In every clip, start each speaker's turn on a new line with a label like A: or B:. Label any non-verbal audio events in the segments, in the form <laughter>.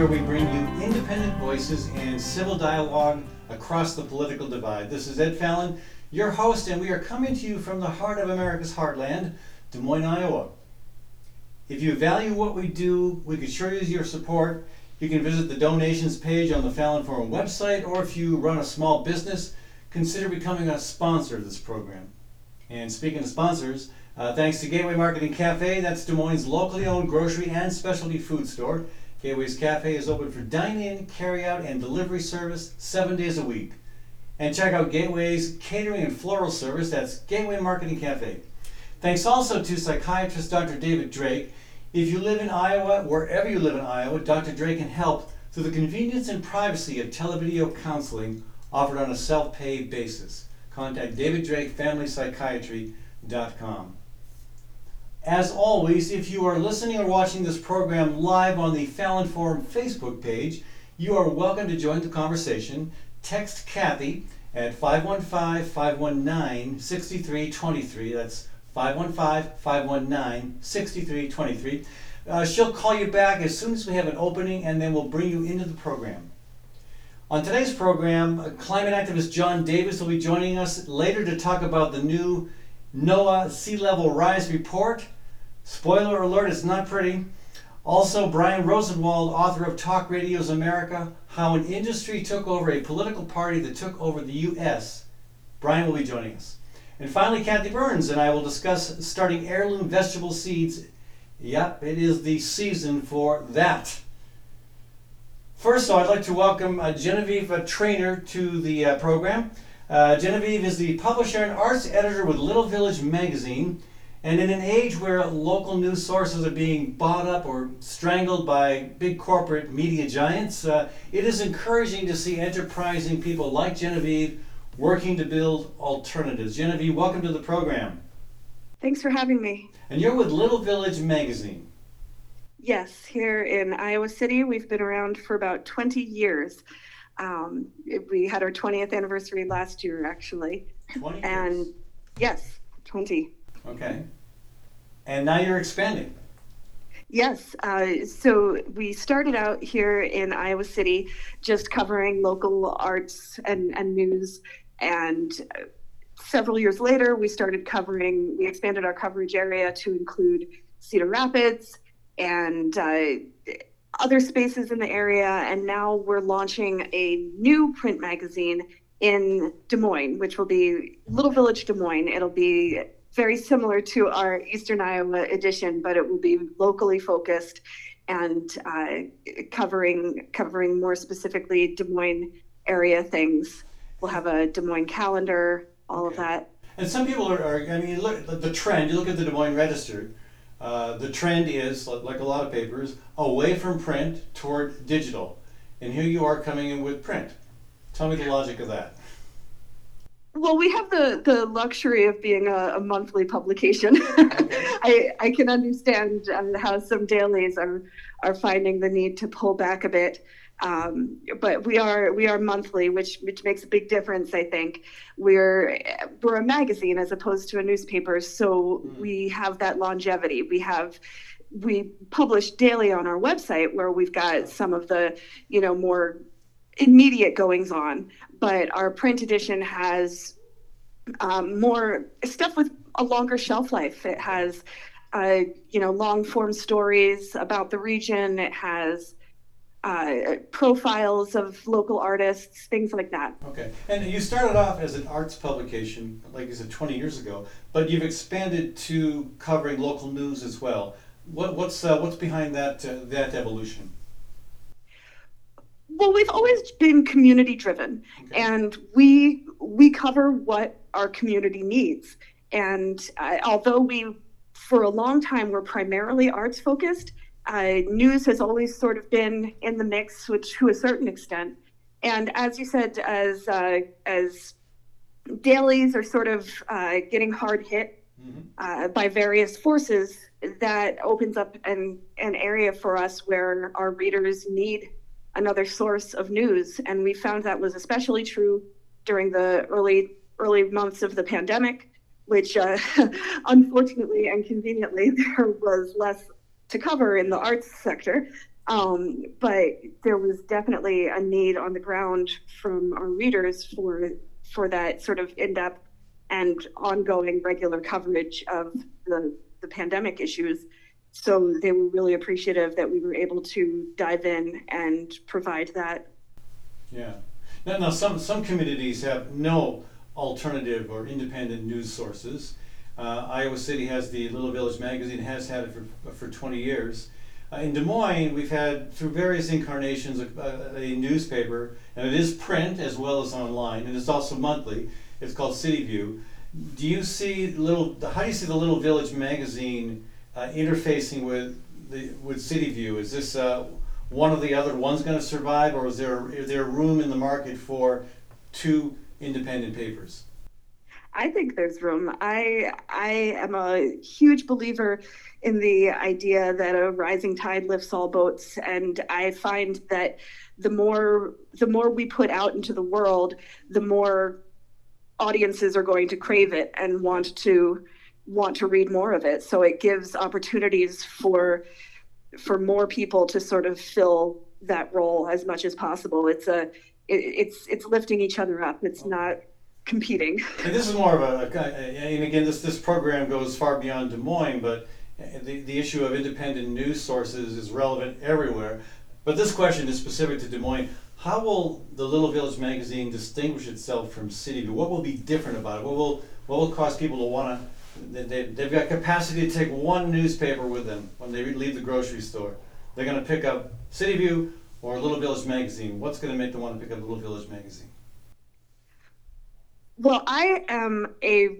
A: where we bring you independent voices and civil dialogue across the political divide. This is Ed Fallon, your host, and we are coming to you from the heart of America's heartland, Des Moines, Iowa. If you value what we do, we could sure use your support. You can visit the donations page on the Fallon Forum website, or if you run a small business, consider becoming a sponsor of this program. And speaking of sponsors, uh, thanks to Gateway Market and Cafe, that's Des Moines' locally owned grocery and specialty food store. Gateway's Cafe is open for dine-in, carry-out, and delivery service seven days a week. And check out Gateway's catering and floral service. That's Gateway Market and Cafe. Thanks also to psychiatrist Dr. David Drake. If you live in Iowa, wherever you live in Iowa, Dr. Drake can help through the convenience and privacy of televideo counseling offered on a self-pay basis. Contact David Drake, Family FamilyPsychiatry.com. As always, if you are listening or watching this program live on the Fallon Forum Facebook page, you are welcome to join the conversation. Text Kathy at 515 519 6323. That's 515 519 6323. Uh, she'll call you back as soon as we have an opening and then we'll bring you into the program. On today's program, uh, climate activist John Davis will be joining us later to talk about the new NOAA Sea Level Rise Report. Spoiler alert, it's not pretty. Also, Brian Rosenwald, author of Talk Radio's America How an Industry Took Over a Political Party That Took Over the U.S. Brian will be joining us. And finally, Kathy Byrnes and I will discuss starting heirloom vegetable seeds. Yep, it is the season for that. First, though, I'd like to welcome uh, Genevieve uh, Trainor to the uh, program. Uh, Genevieve is the publisher and arts editor with Little Village magazine. And in an age where local news sources are being bought up or strangled by big corporate media giants, uh, it is encouraging to see enterprising people like Genevieve working to build alternatives. Genevieve, welcome to the program.
B: Thanks for having me.
A: And you're with Little Village magazine.
B: Yes, here in Iowa City, we've been around for about 20 years. Um, we had our 20th anniversary last year, actually.
A: 20
B: And yes, 20.
A: Okay. And now you're expanding.
B: Yes, uh, so we started out here in Iowa City just covering local arts and, and news. And uh, several years later, we started covering, we expanded our coverage area to include Cedar Rapids and uh, other spaces in the area. And now we're launching a new print magazine in Des Moines, which will be Little Village Des Moines. It'll be very similar to our Eastern Iowa edition, but it will be locally focused and uh, covering covering more specifically Des Moines area things. We'll have a Des Moines calendar, all of that.
A: And some people are, are I mean, look, the, the trend, you look at the Des Moines Register, uh, the trend is, like, like a lot of papers, away from print toward digital. And here you are coming in with print. Tell me the logic of that.
B: Well, we have the the luxury of being a, a monthly publication. <laughs> I I can understand um, how some dailies are are finding the need to pull back a bit. Um, but we are we are monthly, which which makes a big difference. I think we're we're a magazine as opposed to a newspaper, so
A: Mhm.
B: we have that longevity. We have we publish daily on our website where we've got some of the you know more immediate goings on, but our print edition has um, more stuff with a longer shelf life. It has, uh, you know, long form stories about the region. It has uh, profiles of local artists, things like that.
A: Okay. And you started off as an arts publication, like you said, 20 years ago, but you've expanded to covering local news as well. What, what's, uh, what's behind that, uh, that evolution?
B: Well, we've always been community driven,
A: Okay.
B: and we we cover what our community needs. And uh, although we, for a long time, were primarily arts focused, uh, news has always sort of been in the mix, which to a certain extent. And as you said, as uh, as dailies are sort of uh, getting hard hit
A: Mhm.
B: uh, by various forces, that opens up an, an area for us where our readers need another source of news. And we found that was especially true during the early early months of the pandemic, which uh, <laughs> unfortunately and conveniently <laughs> there was less to cover in the arts sector. Um, but there was definitely a need on the ground from our readers for for that sort of in-depth and ongoing regular coverage of the, the pandemic issues. So they were really appreciative that we were able to dive in and provide that.
A: Yeah. Now, now some, some communities have no alternative or independent news sources. Uh, Iowa City has the Little Village magazine, has had it for, for 20 years. Uh, in Des Moines, we've had through various incarnations a, a, newspaper, and it is print as well as online, and it's also monthly. It's called City View. Do you see little? How do you see the Little Village magazine uh, interfacing with the with City View? Is this uh, one of the other ones going to survive, or is there is there room in the market for two independent papers?
B: I think there's room. I I am a huge believer in the idea that a rising tide lifts all boats, and I find that the more the more we put out into the world, the more audiences are going to crave it and want to want to read more of it. So it gives opportunities for for more people to sort of fill that role as much as possible. It's a it, it's it's lifting each other up. It's not competing.
A: And this is more of a, and again, this this program goes far beyond Des Moines, but the, the issue of independent news sources is relevant everywhere. But this question is specific to Des Moines. How will the Little Village magazine distinguish itself from City View? What will be different about it? What will what will cause people to want to? They, they've got capacity to take one newspaper with them when they leave the grocery store. They're going to pick up City View or Little Village magazine. What's going to make them want to pick up Little Village magazine?
B: Well, I am a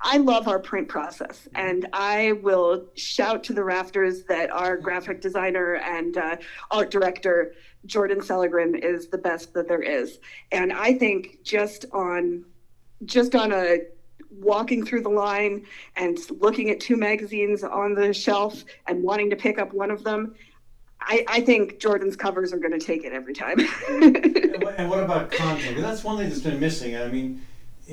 B: I love our print process, and I will shout to the rafters that our graphic designer and uh, art director Jordan Sellergren is the best that there is. And I think just on just on a walking through the line and looking at two magazines on the shelf and wanting to pick up one of them, I, I think Jordan's covers are going to take it every time. <laughs>
A: and what about content? That's one thing that's been missing. I mean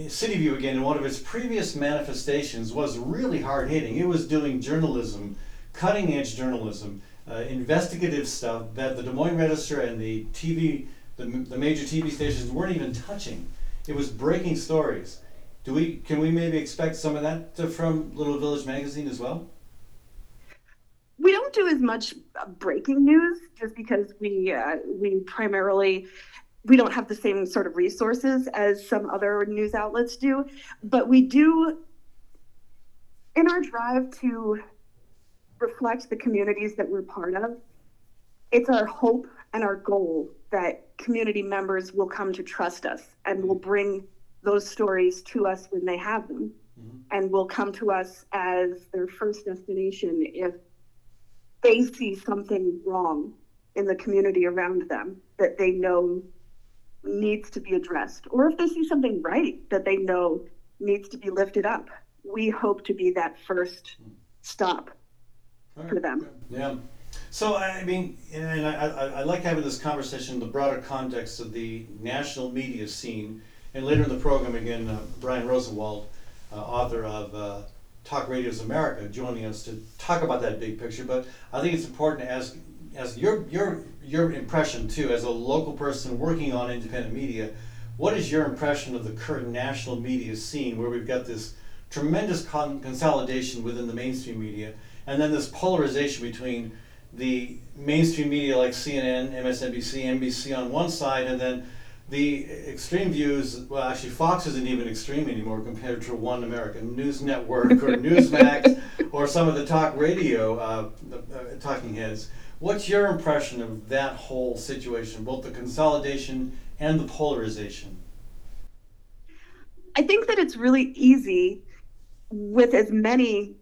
A: City View again in one of its previous manifestations was really hard hitting. It was doing journalism, cutting edge journalism, uh, investigative stuff that the Des Moines Register and the TV, the, the major TV stations weren't even touching. It was breaking stories. Do we can we maybe expect some of that to, from Little Village magazine as well?
B: We don't do as much breaking news just because we uh, we primarily we don't have the same sort of resources as some other news outlets do, but we do, in our drive to reflect the communities that we're part of, it's our hope and our goal that community members will come to trust us and will bring those stories to us when they have them mm-hmm. and will come to us as their first destination if they see something wrong in the community around them that they know needs to be addressed, or if they see something right that they know needs to be lifted up, we hope to be that first stop right. for them.
A: Yeah. So I mean, and I, I, I, like having this conversation in the broader context of the national media scene. And later in the program, again, uh, Brian Rosenwald, uh, author of uh, Talk Radio's America, joining us to talk about that big picture. But I think it's important to ask as your your your impression too, as a local person working on independent media, what is your impression of the current national media scene where we've got this tremendous con- consolidation within the mainstream media, and then this polarization between the mainstream media like CNN, MSNBC, NBC on one side, and then the extreme views. Well, actually, Fox isn't even extreme anymore compared to One American News Network or <laughs> Newsmax or some of the talk radio uh, uh, talking heads. What's your impression of that whole situation, both the consolidation and the polarization?
B: I think that it's really easy with as many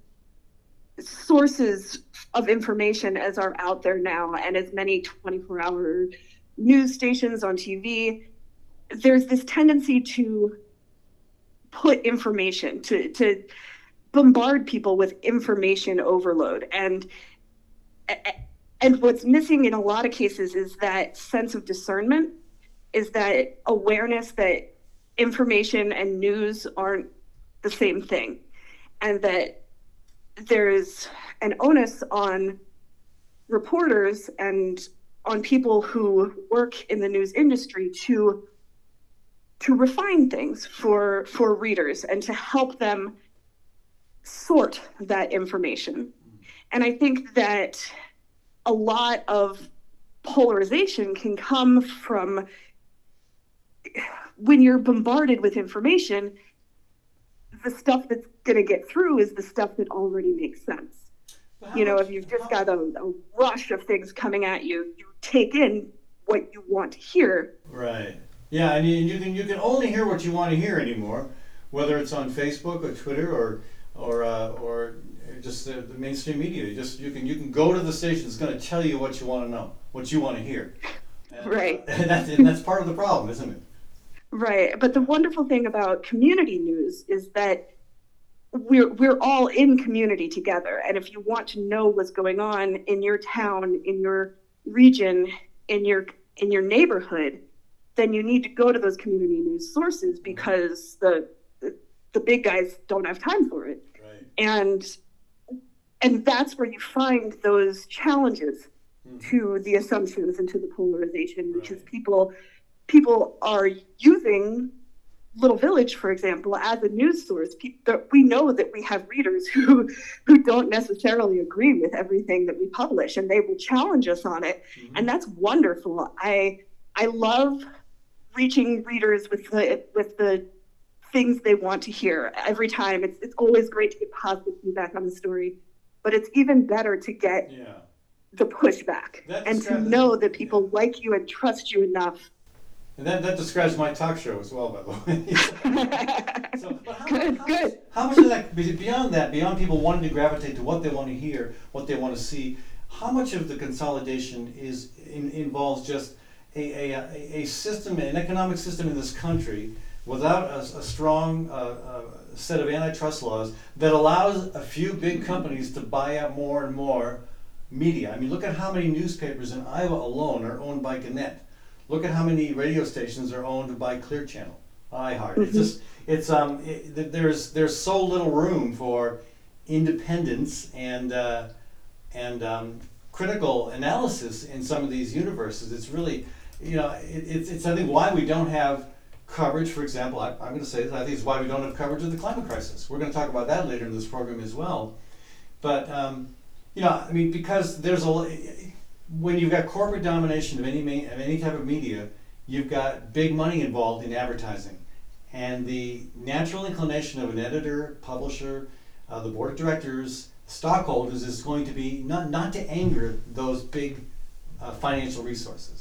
B: sources of information as are out there now and as many 24 hour news stations on TV, there's this tendency to put information, to, to bombard people with information overload. And and what's missing in a lot of cases is that sense of discernment, is that awareness that information and news aren't the same thing, and that there's an onus on reporters and on people who work in the news industry to to refine things for for readers and to help them sort that information. And I think that a lot of polarization can come from when you're bombarded with information, the stuff that's going to get through is the stuff that already makes sense. You know, if you've just got a, a rush of things coming at you, you take in what you want to hear.
A: Right. Yeah, and you, you can you can only hear what you want to hear anymore, whether it's on Facebook or Twitter or or uh, or just the, the, mainstream media. You just you can you can go to the station. It's going to tell you what you want to know, what you want to hear.
B: And, right. <laughs>
A: And that's, and that's part of the problem, isn't it?
B: Right. But the wonderful thing about community news is that we're we're all in community together. And if you want to know what's going on in your town, in your region, in your in your neighborhood, then you need to go to those community news sources because the the big guys don't have time for it.
A: Right.
B: And and that's where you find those challenges mm-hmm. to the assumptions and to the polarization, which right. is people people are using Little Village, for example, as a news source. People, we know that we have readers who <laughs> who don't necessarily agree with everything that we publish, and they will challenge us on it, mm-hmm. and that's wonderful. I I love reaching readers with the with the things they want to hear every time. It's it's always great to get positive feedback on the story, but it's even better to get
A: yeah.
B: the pushback That's and to know that people yeah. like you and trust you enough.
A: And that, that describes my talk show as well, by the way. <laughs>
B: so, how, good,
A: how
B: good.
A: Much, how much of that, beyond that, beyond people wanting to gravitate to what they want to hear, what they want to see, how much of the consolidation is in, involves just a, a, a system, an economic system in this country without a, a strong uh, uh, set of antitrust laws that allows a few big companies to buy up more and more media. I mean, look at how many newspapers in Iowa alone are owned by Gannett. Look at how many radio stations are owned by Clear Channel, iHeart. Mm-hmm. It's just, it's um, it, there's there's so little room for independence and uh, and um, critical analysis in some of these universes. It's really, you know, it, it's it's I think why we don't have coverage, for example, I, am going to say this, I think it's why we don't have coverage of the climate crisis. We're going to talk about that later in this program as well. But, um, you know, I mean, because there's a, when you've got corporate domination of any, of any type of media, you've got big money involved in advertising. And the natural inclination of an editor, publisher, uh, the board of directors, stockholders is going to be not, not to anger those big uh, financial resources.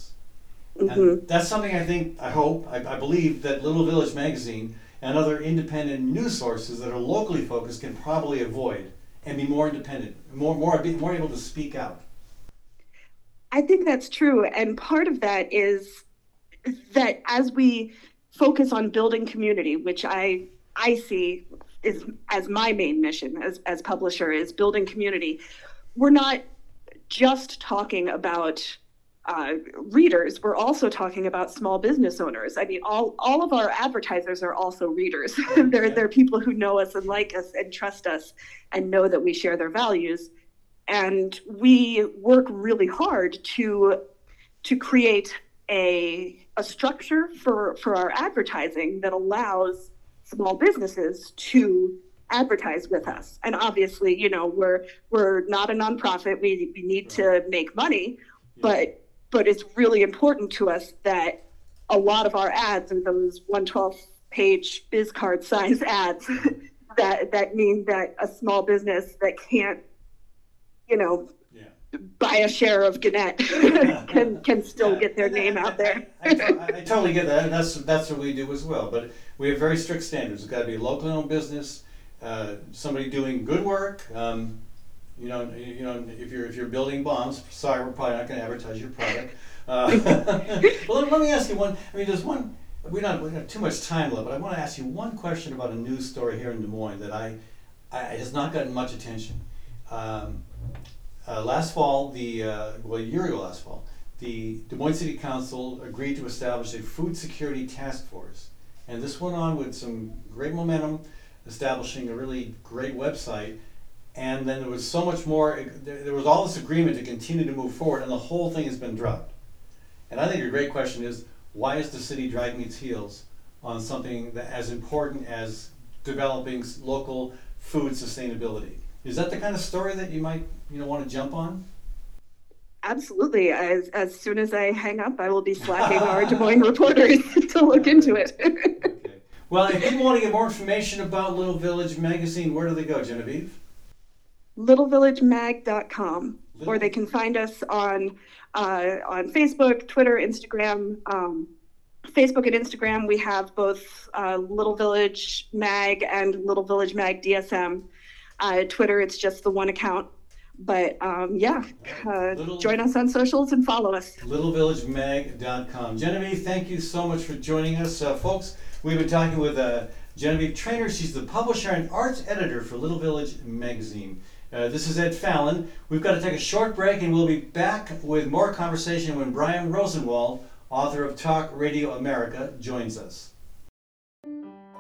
A: Mm-hmm. And that's something I think, I hope, I, I believe that Little Village Magazine and other independent news sources that are locally focused can probably avoid and be more independent, more, more, more able to speak out.
B: I think that's true. And part of that is that as we focus on building community, which I, I see is as my main mission as, as publisher is building community, we're not just talking about uh, readers, we're also talking about small business owners. I mean, all, all of our advertisers are also readers. <laughs> they're, they're people who know us and like us and trust us and know that we share their values. And we work really hard to, to create a, a structure for, for our advertising that allows small businesses to advertise with us. And obviously, you know, we're, we're not a nonprofit. We, we need to make money, but but it's really important to us that a lot of our ads are those 112 page biz card size ads <laughs> that that mean that a small business that can't you know
A: yeah.
B: buy a share of Gannett <laughs> can can still yeah. get their name out there.
A: I, I, I, totally get that. And That's that's what we do as well. But we have very strict standards. It's got to be a locally owned business, uh, somebody doing good work. Um, you know, you know, if you're if you're building bombs, sorry, we're probably not going to advertise your product. Uh, <laughs> well, let, me ask you one. I mean, there's one. We don't, we have too much time left, but I want to ask you one question about a news story here in Des Moines that I, I has not gotten much attention. Um, uh, last fall, the uh, well, a year ago last fall, the Des Moines City Council agreed to establish a food security task force, and this went on with some great momentum, establishing a really great website and then there was so much more. There, there was all this agreement to continue to move forward, and the whole thing has been dropped. And I think a great question is why is the city dragging its heels on something that as important as developing local food sustainability? Is that the kind of story that you might you know want to jump on?
B: Absolutely. As, as soon as I hang up, I will be slacking our <laughs> Des Moines reporters <laughs> to look into it.
A: Okay. Well, if people want to get more information about Little Village Magazine, where do they go, Genevieve?
B: littlevillagemag.com or they can find us on uh, on Facebook, Twitter, Instagram. Um, Facebook and Instagram, we have both uh, Little Village Mag and Little Village Mag DSM. Uh, Twitter, it's just the one account. But um, yeah, uh,
A: Little-
B: join us on socials and follow us.
A: littlevillagemag.com. Genevieve, thank you so much for joining us. Uh, folks, we've been talking with uh, Genevieve Trainor. She's the publisher and arts editor for Little Village Magazine. Uh, this is Ed Fallon. We've got to take a short break and we'll be back with more conversation when Brian Rosenwald, author of Talk Radio America, joins us.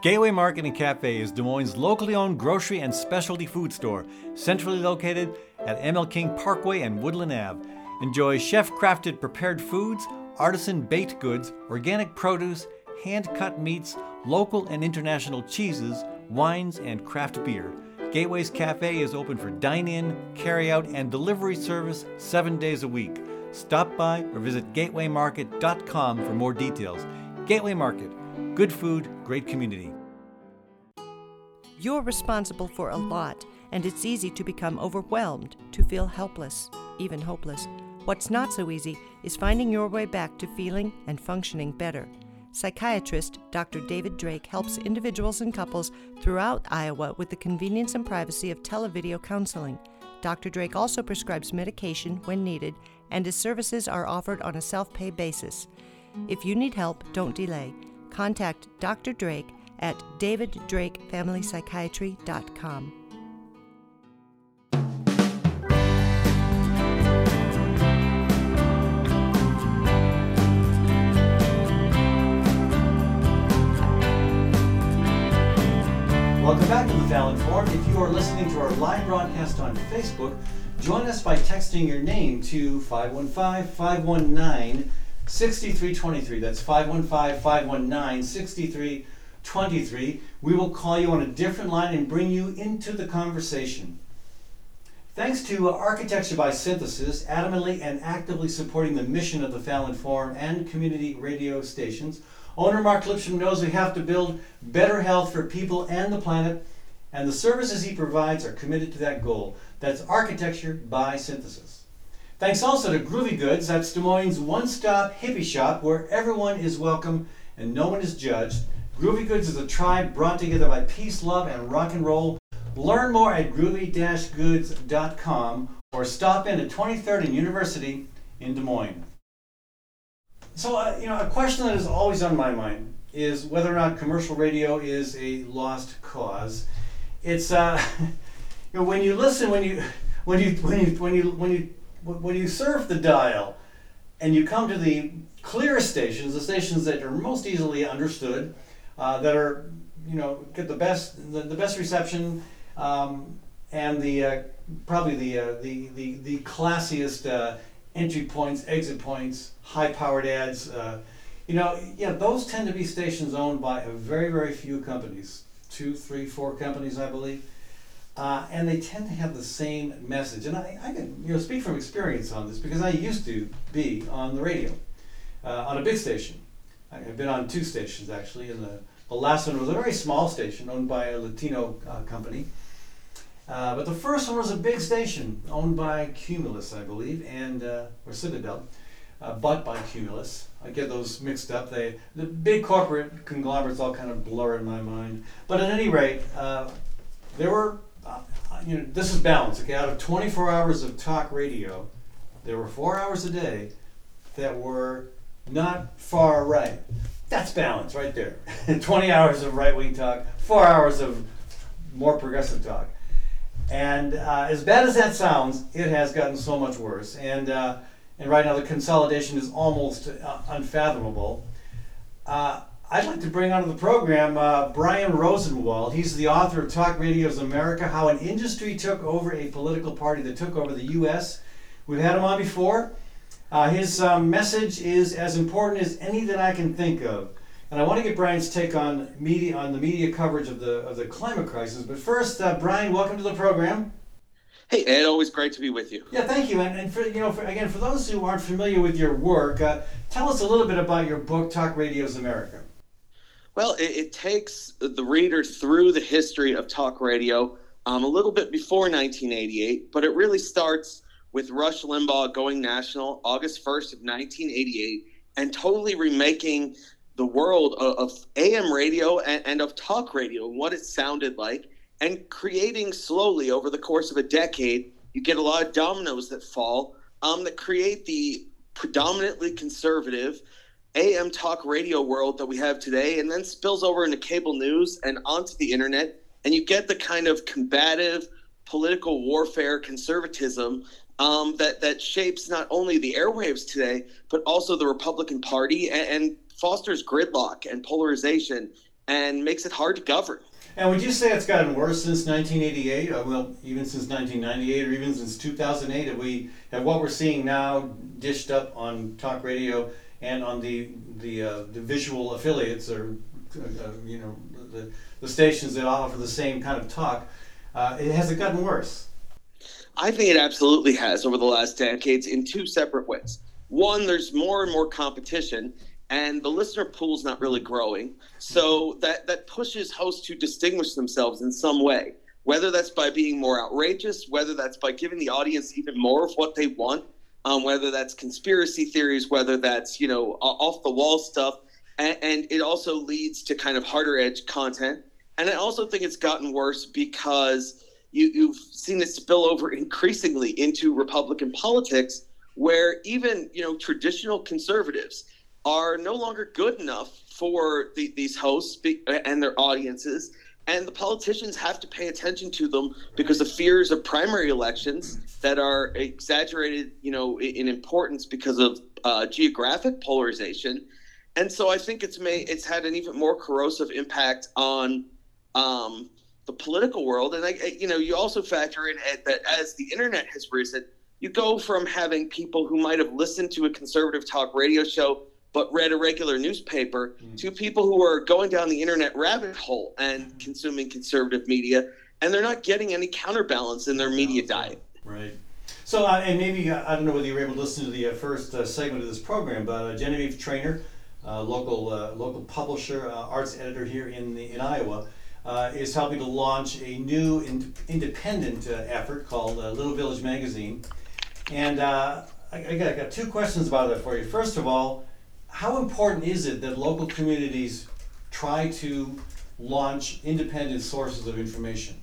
A: Gateway Market and Cafe is Des Moines' locally owned grocery and specialty food store, centrally located at ML King Parkway and Woodland Ave. Enjoy chef crafted prepared foods, artisan baked goods, organic produce, hand cut meats, local and international cheeses, wines, and craft beer. Gateway's Cafe is open for dine in, carry out, and delivery service seven days a week. Stop by or visit gatewaymarket.com for more details. Gateway Market, good food, great community.
C: You're responsible for a lot, and it's easy to become overwhelmed, to feel helpless, even hopeless. What's not so easy is finding your way back to feeling and functioning better. Psychiatrist Dr. David Drake helps individuals and couples throughout Iowa with the convenience and privacy of televideo counseling. Dr. Drake also prescribes medication when needed, and his services are offered on a self pay basis. If you need help, don't delay. Contact Dr. Drake at daviddrakefamilypsychiatry.com.
A: If you are listening to our live broadcast on Facebook, join us by texting your name to 515 519 6323. That's 515 519 6323. We will call you on a different line and bring you into the conversation. Thanks to Architecture by Synthesis, adamantly and actively supporting the mission of the Fallon Forum and community radio stations, owner Mark Lipsham knows we have to build better health for people and the planet, and the services he provides are committed to that goal. That's Architecture by Synthesis. Thanks also to Groovy Goods, that's Des Moines' one stop hippie shop where everyone is welcome and no one is judged. Groovy Goods is a tribe brought together by peace, love, and rock and roll. Learn more at groovy-goods.com or stop in at 23rd and University in Des Moines. So, uh, you know, a question that is always on my mind is whether or not commercial radio is a lost cause. It's, uh, <laughs> you know, when you listen, when you, when you, when you, when you, when you, when you surf the dial, and you come to the clearest stations, the stations that are most easily understood, uh, that are, you know, get the best, the, the best reception, um, and the uh, probably the, uh, the the the classiest uh, entry points, exit points, high-powered ads. Uh, you know, yeah, those tend to be stations owned by a very very few companies, two, three, four companies, I believe. Uh, and they tend to have the same message. And I, I can you know speak from experience on this because I used to be on the radio, uh, on a big station. I have been on two stations actually, and the, the last one was a very small station owned by a Latino uh, company. Uh, but the first one was a big station owned by Cumulus, I believe, and uh, or Citadel, uh, bought by Cumulus. I get those mixed up. They the big corporate conglomerates all kind of blur in my mind. But at any rate, uh, there were uh, you know this is balance. Okay, out of 24 hours of talk radio, there were four hours a day that were not far right. That's balance right there. <laughs> 20 hours of right wing talk, four hours of more progressive talk. And uh, as bad as that sounds, it has gotten so much worse. And, uh, and right now, the consolidation is almost uh, unfathomable. Uh, I'd like to bring onto the program uh, Brian Rosenwald. He's the author of Talk Radio's America How an Industry Took Over a Political Party That Took Over the U.S. We've had him on before. Uh, his um, message is as important as any that I can think of. And I want to get Brian's take on media on the media coverage of the of the climate crisis. But first, uh, Brian, welcome to the program.
D: Hey Ed, always great to be with you.
A: Yeah, thank you. And, and for you know, for, again, for those who aren't familiar with your work, uh, tell us a little bit about your book, Talk Radio's America.
D: Well, it, it, takes the reader through the history of talk radio um, a little bit before 1988, but it really starts with Rush Limbaugh going national August 1st of 1988 and totally remaking the world of, of AM radio and, and of talk radio and what it sounded like and creating slowly over the course of a decade, you get a lot of dominoes that fall um, that create the predominantly conservative AM talk radio world that we have today, and then spills over into cable news and onto the internet, and you get the kind of combative political warfare conservatism um, that that shapes not only the airwaves today, but also the Republican Party and, and fosters gridlock and polarization and makes it hard to govern.
A: And would you say it's gotten worse since 1988? Uh, well, even since 1998, or even since 2008, have we have what we're seeing now dished up on talk radio and on the the, uh, the visual affiliates or uh, you know the, the stations that offer the same kind of talk, uh, it has it gotten worse?
D: I think it absolutely has over the last decades in two separate ways. One, there's more and more competition, and the listener pool is not really growing. So that that pushes hosts to distinguish themselves in some way, whether that's by being more outrageous, whether that's by giving the audience even more of what they want um, whether that's conspiracy theories, whether that's you know off the wall stuff, and, and it also leads to kind of harder edge content. And I also think it's gotten worse because you, you've seen it spill over <laughs> increasingly into Republican politics, where even you know traditional conservatives are no longer good enough for the, these hosts and their audiences and the politicians have to pay attention to them because of fears of primary elections that are exaggerated, you know, in importance because of uh, geographic polarization. And so I think it's made it's had an even more corrosive impact on um, the political world. And I, you know, you also factor in that as the internet has risen, you go from having people who might have listened to a conservative talk radio show but read a regular newspaper mm. to people who are going down the internet rabbit hole and consuming conservative media and they're not getting any counterbalance in their media diet.
A: Right. So uh, and maybe uh, i don't know whether you were able to listen to the uh, first uh, segment of this program but uh, genevieve trainor uh, local local publisher arts editor here in the, in iowa is helping to launch a new in- independent effort called little village magazine. And I, I, got, I got two questions about that for you. First of all how important is it that local communities try to launch independent sources of information?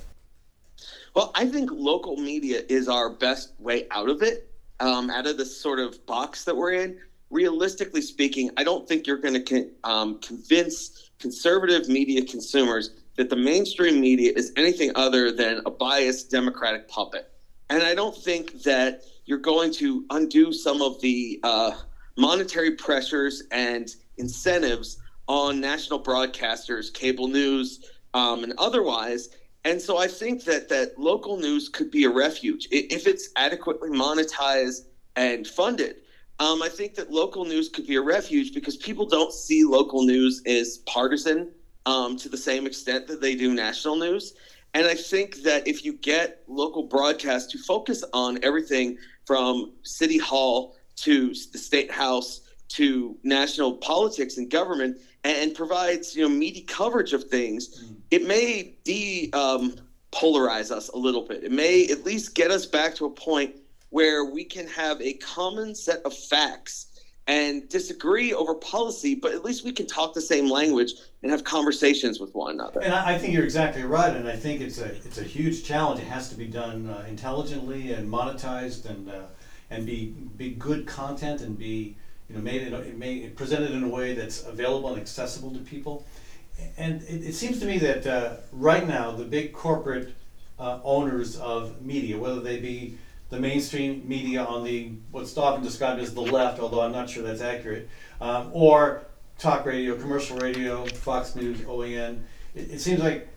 D: Well, I think local media is our best way out of it, um, out of this sort of box that we're in. Realistically speaking, I don't think you're going to con- um, convince conservative media consumers that the mainstream media is anything other than a biased Democratic puppet. And I don't think that you're going to undo some of the uh, monetary pressures and incentives on national broadcasters, cable news, um, and otherwise. And so I think that that local news could be a refuge if it's adequately monetized and funded. Um, I think that local news could be a refuge because people don't see local news as partisan um, to the same extent that they do national news. And I think that if you get local broadcasts to focus on everything from city hall to the state house to national politics and government and, provides you know meaty coverage of things, mm. it may de um, polarize us a little bit. It may at least get us back to a point where we can have a common set of facts and disagree over policy, but at least we can talk the same language and have conversations with one another.
A: And I, think you're exactly right, and I think it's a it's a huge challenge. It has to be done uh, intelligently and monetized and. Uh, and be be good content and be you know made in may presented in a way that's available and accessible to people. And it, it seems to me that uh, right now the big corporate uh, owners of media, whether they be the mainstream media on the what's often described as the left, although I'm not sure that's accurate, um, or talk radio, commercial radio, Fox News, OAN. It, it seems like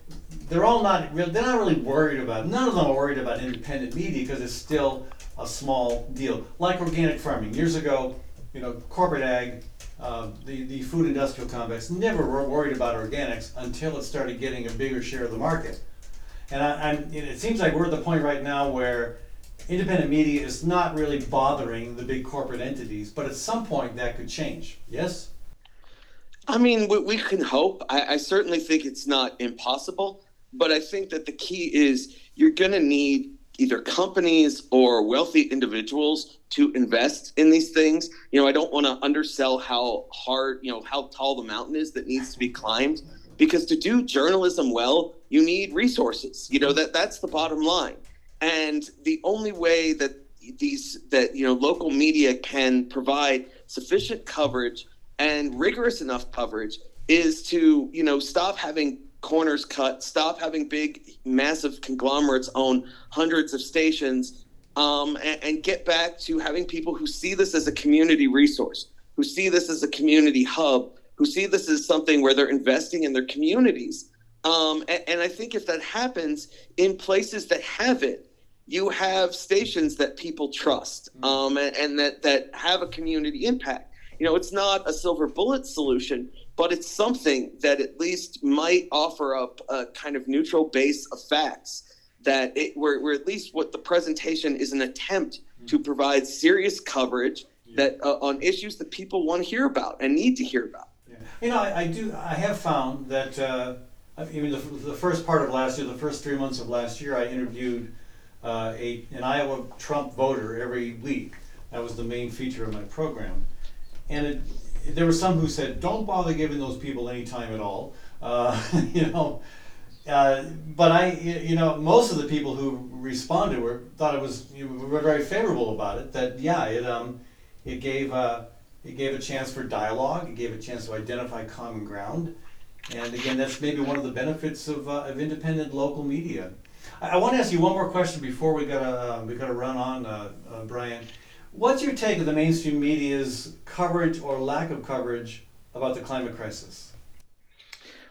A: they're all not. They're not really worried about. None of them are worried about independent media because it's still a small deal. Like organic farming years ago, you know, corporate ag, uh, the the food industrial complex never were worried about organics until it started getting a bigger share of the market. And I, I'm, it seems like we're at the point right now where independent media is not really bothering the big corporate entities, but at some point that could change. Yes.
D: I mean, we, we can hope. I, I certainly think it's not impossible, but I think that the key is you're going to need either companies or wealthy individuals to invest in these things. You know, I don't want to undersell how hard, you know, how tall the mountain is that needs to be climbed because to do journalism well, you need resources. You know, that that's the bottom line. And the only way that these that you know local media can provide sufficient coverage and rigorous enough coverage is to you know stop having corners cut, stop having big, massive conglomerates own hundreds of stations, um, and, and, get back to having people who see this as a community resource, who see this as a community hub, who see this as something where they're investing in their communities. Um, and, and I think if that happens in places that have it, you have stations that people trust mm-hmm. um, and, and that, that have a community impact. You know, it's not a silver bullet solution, but it's something that at least might offer up a kind of neutral base of facts that it, where, where at least what the presentation is an attempt mm-hmm. to provide serious coverage yeah. that uh, on issues that people want to hear about and need to hear about.
A: Yeah. You know, I, I, do. I have found that uh, even the, the first part of last year, the first three months of last year, I interviewed uh, a an Iowa Trump voter every week. That was the main feature of my program, and it, there were some who said, "Don't bother giving those people any time at all." Uh, <laughs> you know, uh, but I, you know, most of the people who responded were thought it was you know, were very favorable about it. That yeah, it um, it gave uh, it gave a chance for dialogue. It gave a chance to identify common ground, and again, that's maybe one of the benefits of uh, of independent local media. I, I want to ask you one more question before we gotta uh, we gotta run on, uh, uh, Brian. What's your take of the mainstream media's coverage or lack of coverage about the climate crisis?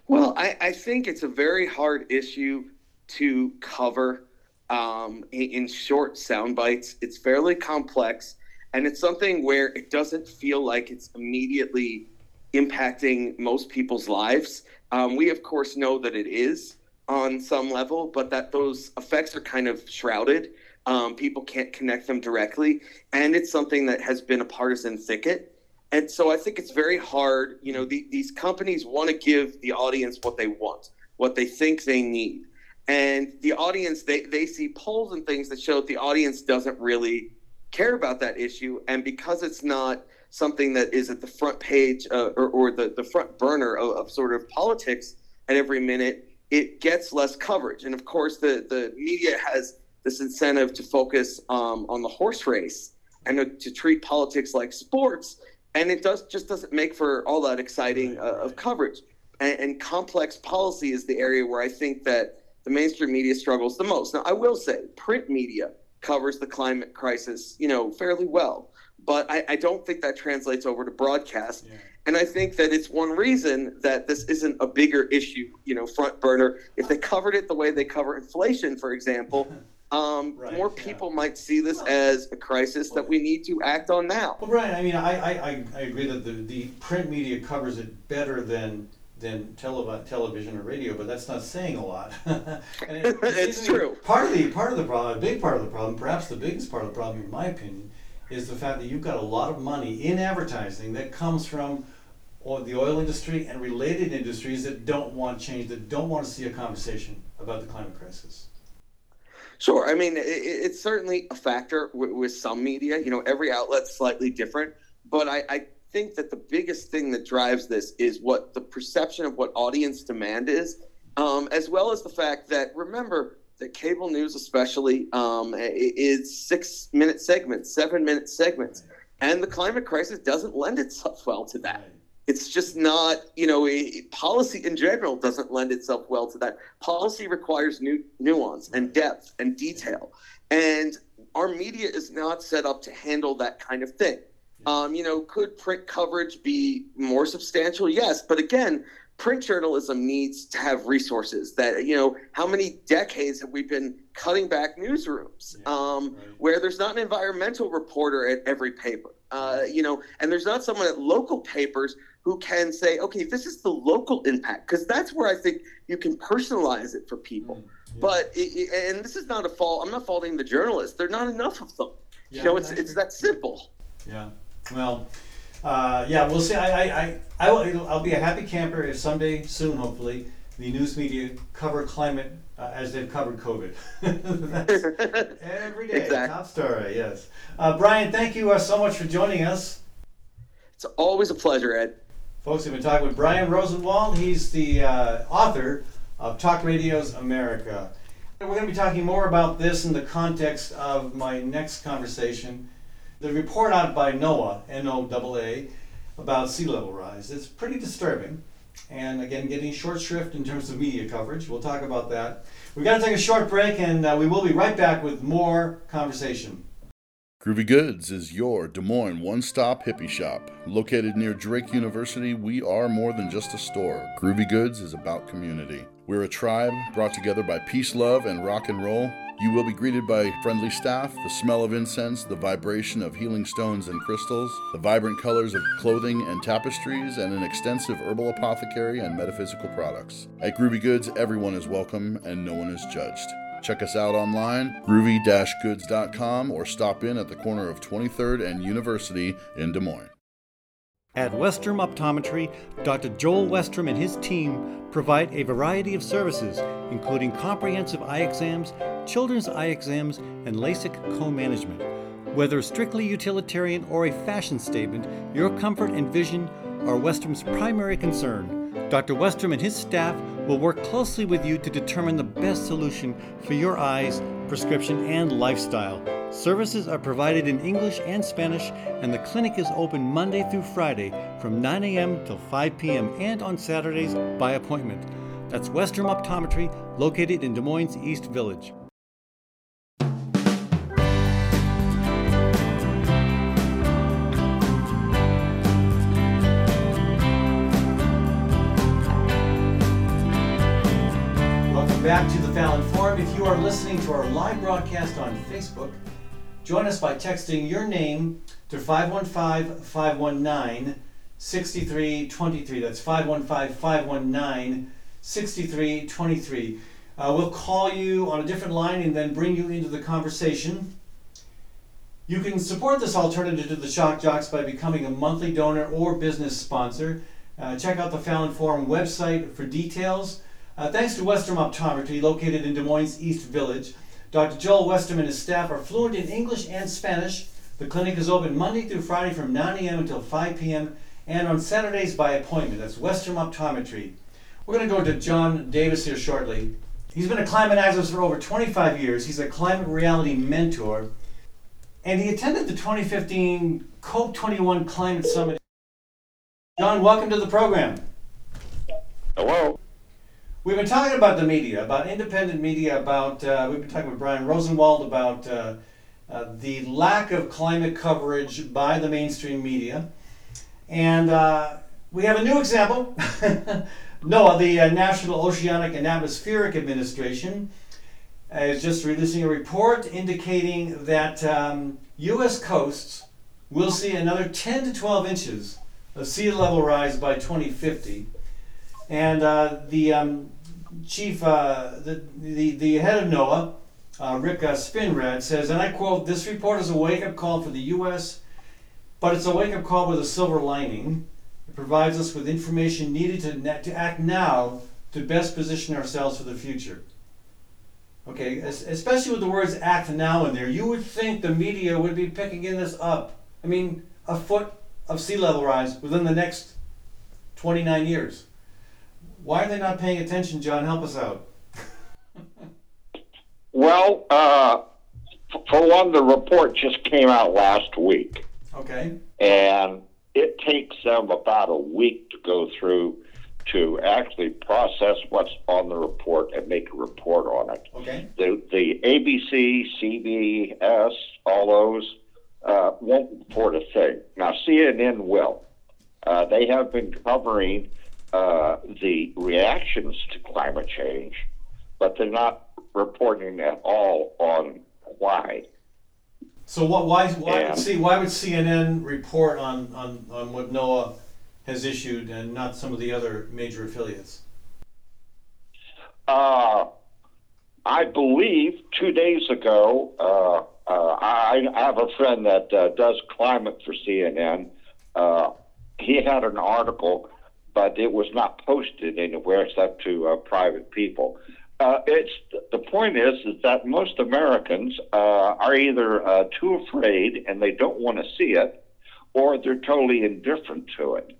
D: Well, I, I think it's a very hard issue to cover um, in, short sound bites. It's fairly complex, and it's something where it doesn't feel like it's immediately impacting most people's lives. Um, we, of course, know that it is on some level, but that those effects are kind of shrouded um, people can't connect them directly, and it's something that has been a partisan thicket. And so I think it's very hard. You know, the, these companies want to give the audience what they want, what they think they need. And the audience, they, they see polls and things that show that the audience doesn't really care about that issue. And because it's not something that is at the front page uh, or, or the, the front burner of, of sort of politics at every minute, it gets less coverage. And of course, the, the media has this incentive to focus um, on the horse race and to, treat politics like sports, and it does just doesn't make for all that exciting uh, of coverage. And, and, complex policy is the area where I think that the mainstream media struggles the most. Now, I will say, print media covers the climate crisis, you know, fairly well, but I, I don't think that translates over to broadcast. Yeah. And I think that it's one reason that this isn't a bigger issue, you know, front burner. If they covered it the way they cover inflation, for example, <laughs> um, right, more people yeah. might see this as a crisis that we need to act on now.
A: Well, Brian, I mean, I, I, I agree that the, the print media covers it better than than telev- television or radio, but that's not saying a lot. <laughs>
D: it, <laughs> it's true.
A: Part of the part of the problem, a big part of the problem, perhaps the biggest part of the problem, in my opinion, is the fact that you've got a lot of money in advertising that comes from or the oil industry and related industries that don't want change, that don't want to see a conversation about the climate crisis.
D: Sure. I mean, it, it's certainly a factor with, with, some media. You know, every outlet's slightly different, but I, I think that the biggest thing that drives this is what the perception of what audience demand is, um, as well as the fact that remember that cable news, especially, um, is six minute segments, seven minute segments, and the climate crisis doesn't lend itself well to that it's just not you know policy in general doesn't lend itself well to that. Policy requires new nuance and depth and detail. And our media is not set up to handle that kind of thing. Um, you know, could print coverage be more substantial? Yes, but again, print journalism needs to have resources that you know how many decades have we been cutting back newsrooms? Um, where there's not an environmental reporter at every paper uh, you know and there's not someone at local papers who can say okay this is the local impact because that's where i think you can personalize it for people
A: Mm, yeah.
D: but it, and this is not a fault i'm not faulting the journalists there're not enough of them
A: Yeah,
D: you know it's it's that simple
A: Yeah. Well, uh, yeah, we'll see. I, I, I, I will, I'll be a happy camper if someday soon, hopefully, the news media cover climate uh, as they've covered COVID. <laughs> Every day.
D: Exactly.
A: Top story, yes. Uh, Brian, thank you uh, so much for joining us.
D: it's always a pleasure ed
A: Folks, we've been talking with Brian Rosenwald. He's the uh, author of Talk Radio's America. We're going to be talking more about this in the context of my next conversation. The report out by NOAA, N-O-A-A, about sea level rise. It's pretty disturbing. And again, getting short shrift in terms of media coverage. We'll talk about that. We've got to take a short break, and uh, we will be right back with more conversation.
E: Groovy Goods is your Des Moines one stop hippie shop. Located near Drake University, we are more than just a store. Groovy Goods is about community. We're a tribe brought together by peace, love, and rock and roll. You will be greeted by friendly staff, the smell of incense, the vibration of healing stones and crystals, the vibrant colors of clothing and tapestries, and an extensive herbal apothecary and metaphysical products. At Groovy Goods, everyone is welcome and no one is judged. Check us out online, groovy-goods.com, or stop in at the corner of 23rd and University in Des Moines.
F: At Westrom Optometry, Dr. Joel Westrom and his team provide a variety of services, including comprehensive eye exams, children's eye exams, and LASIK co management. Whether strictly utilitarian or a fashion statement, your comfort and vision are Westrom's primary concern. Dr. Westrom and his staff will work closely with you to determine the best solution for your eyes, prescription, and lifestyle. Services are provided in English and Spanish, and the clinic is open Monday through Friday from 9 a.m. till 5 p.m. and on Saturdays by appointment. That's Westrom Optometry, located in Des Moines East Village.
A: Welcome back to the Fallon Forum. If you are listening to our live broadcast on Facebook, join us by texting your name to 515 519 6323. That's 515 519 6323. Uh, we'll call you on a different line and then bring you into the conversation. You can support this alternative to the Shock Jocks by becoming a monthly donor or business sponsor. Uh, check out the Fallon Forum website for details. Uh, thanks to Westrom Optometry, located in Des Moines East Village. Dr. Joel Westrom and his staff are fluent in English and Spanish. The clinic is open Monday through Friday from 9 a.m. until 5 p.m. and on Saturdays by appointment. That's Westrom Optometry. We're going to go to John Davis here shortly. He's been a climate activist for over 25 years. He's a climate reality mentor, and he attended the 2015 COP21 Climate Summit. John, welcome to the program.
G: Hello.
A: We've been talking about the media, about independent media, about uh, we've been talking with Brian Rosenwald about uh, uh, the lack of climate coverage by the mainstream media, and uh, we have a new example. <laughs> NOAA, the uh, National Oceanic and Atmospheric Administration, uh, is just releasing a report indicating that um, U.S. coasts will see another 10 to 12 inches of sea level rise by 2050. And uh, the um, chief, uh, the, the, the head of NOAA, uh, Rick uh, Spinrad, says, and I quote, This report is a wake up call for the U.S., but it's a wake up call with a silver lining. It provides us with information needed to, na- to act now to best position ourselves for the future. Okay, es- especially with the words act now in there, you would think the media would be picking this up. I mean, a foot of sea level rise within the next 29 years. Why are they not paying attention, John? Help us out. <laughs>
G: Well, uh, for one, the report just came out last week,
A: Okay.
G: and it takes them about a week to go through to actually process what's on the report and make a report on it.
A: Okay.
G: The, the ABC, CBS, all those uh, won't report a thing. Now, CNN will. Uh, they have been covering uh, the reactions to climate change, but they're not reporting at all on why.
A: So what? Why? Why?
G: Yeah.
A: See, why would CNN report on, on, on what NOAA has issued and not some of the other major affiliates?
G: Uh, I believe two days ago, uh, uh, I, I have a friend that uh, does climate for CNN. Uh, he had an article, but it was not posted anywhere except to uh, private people. Uh, it's the point is is that most Americans uh, are either uh, too afraid and they don't want to see it, or they're totally indifferent to it.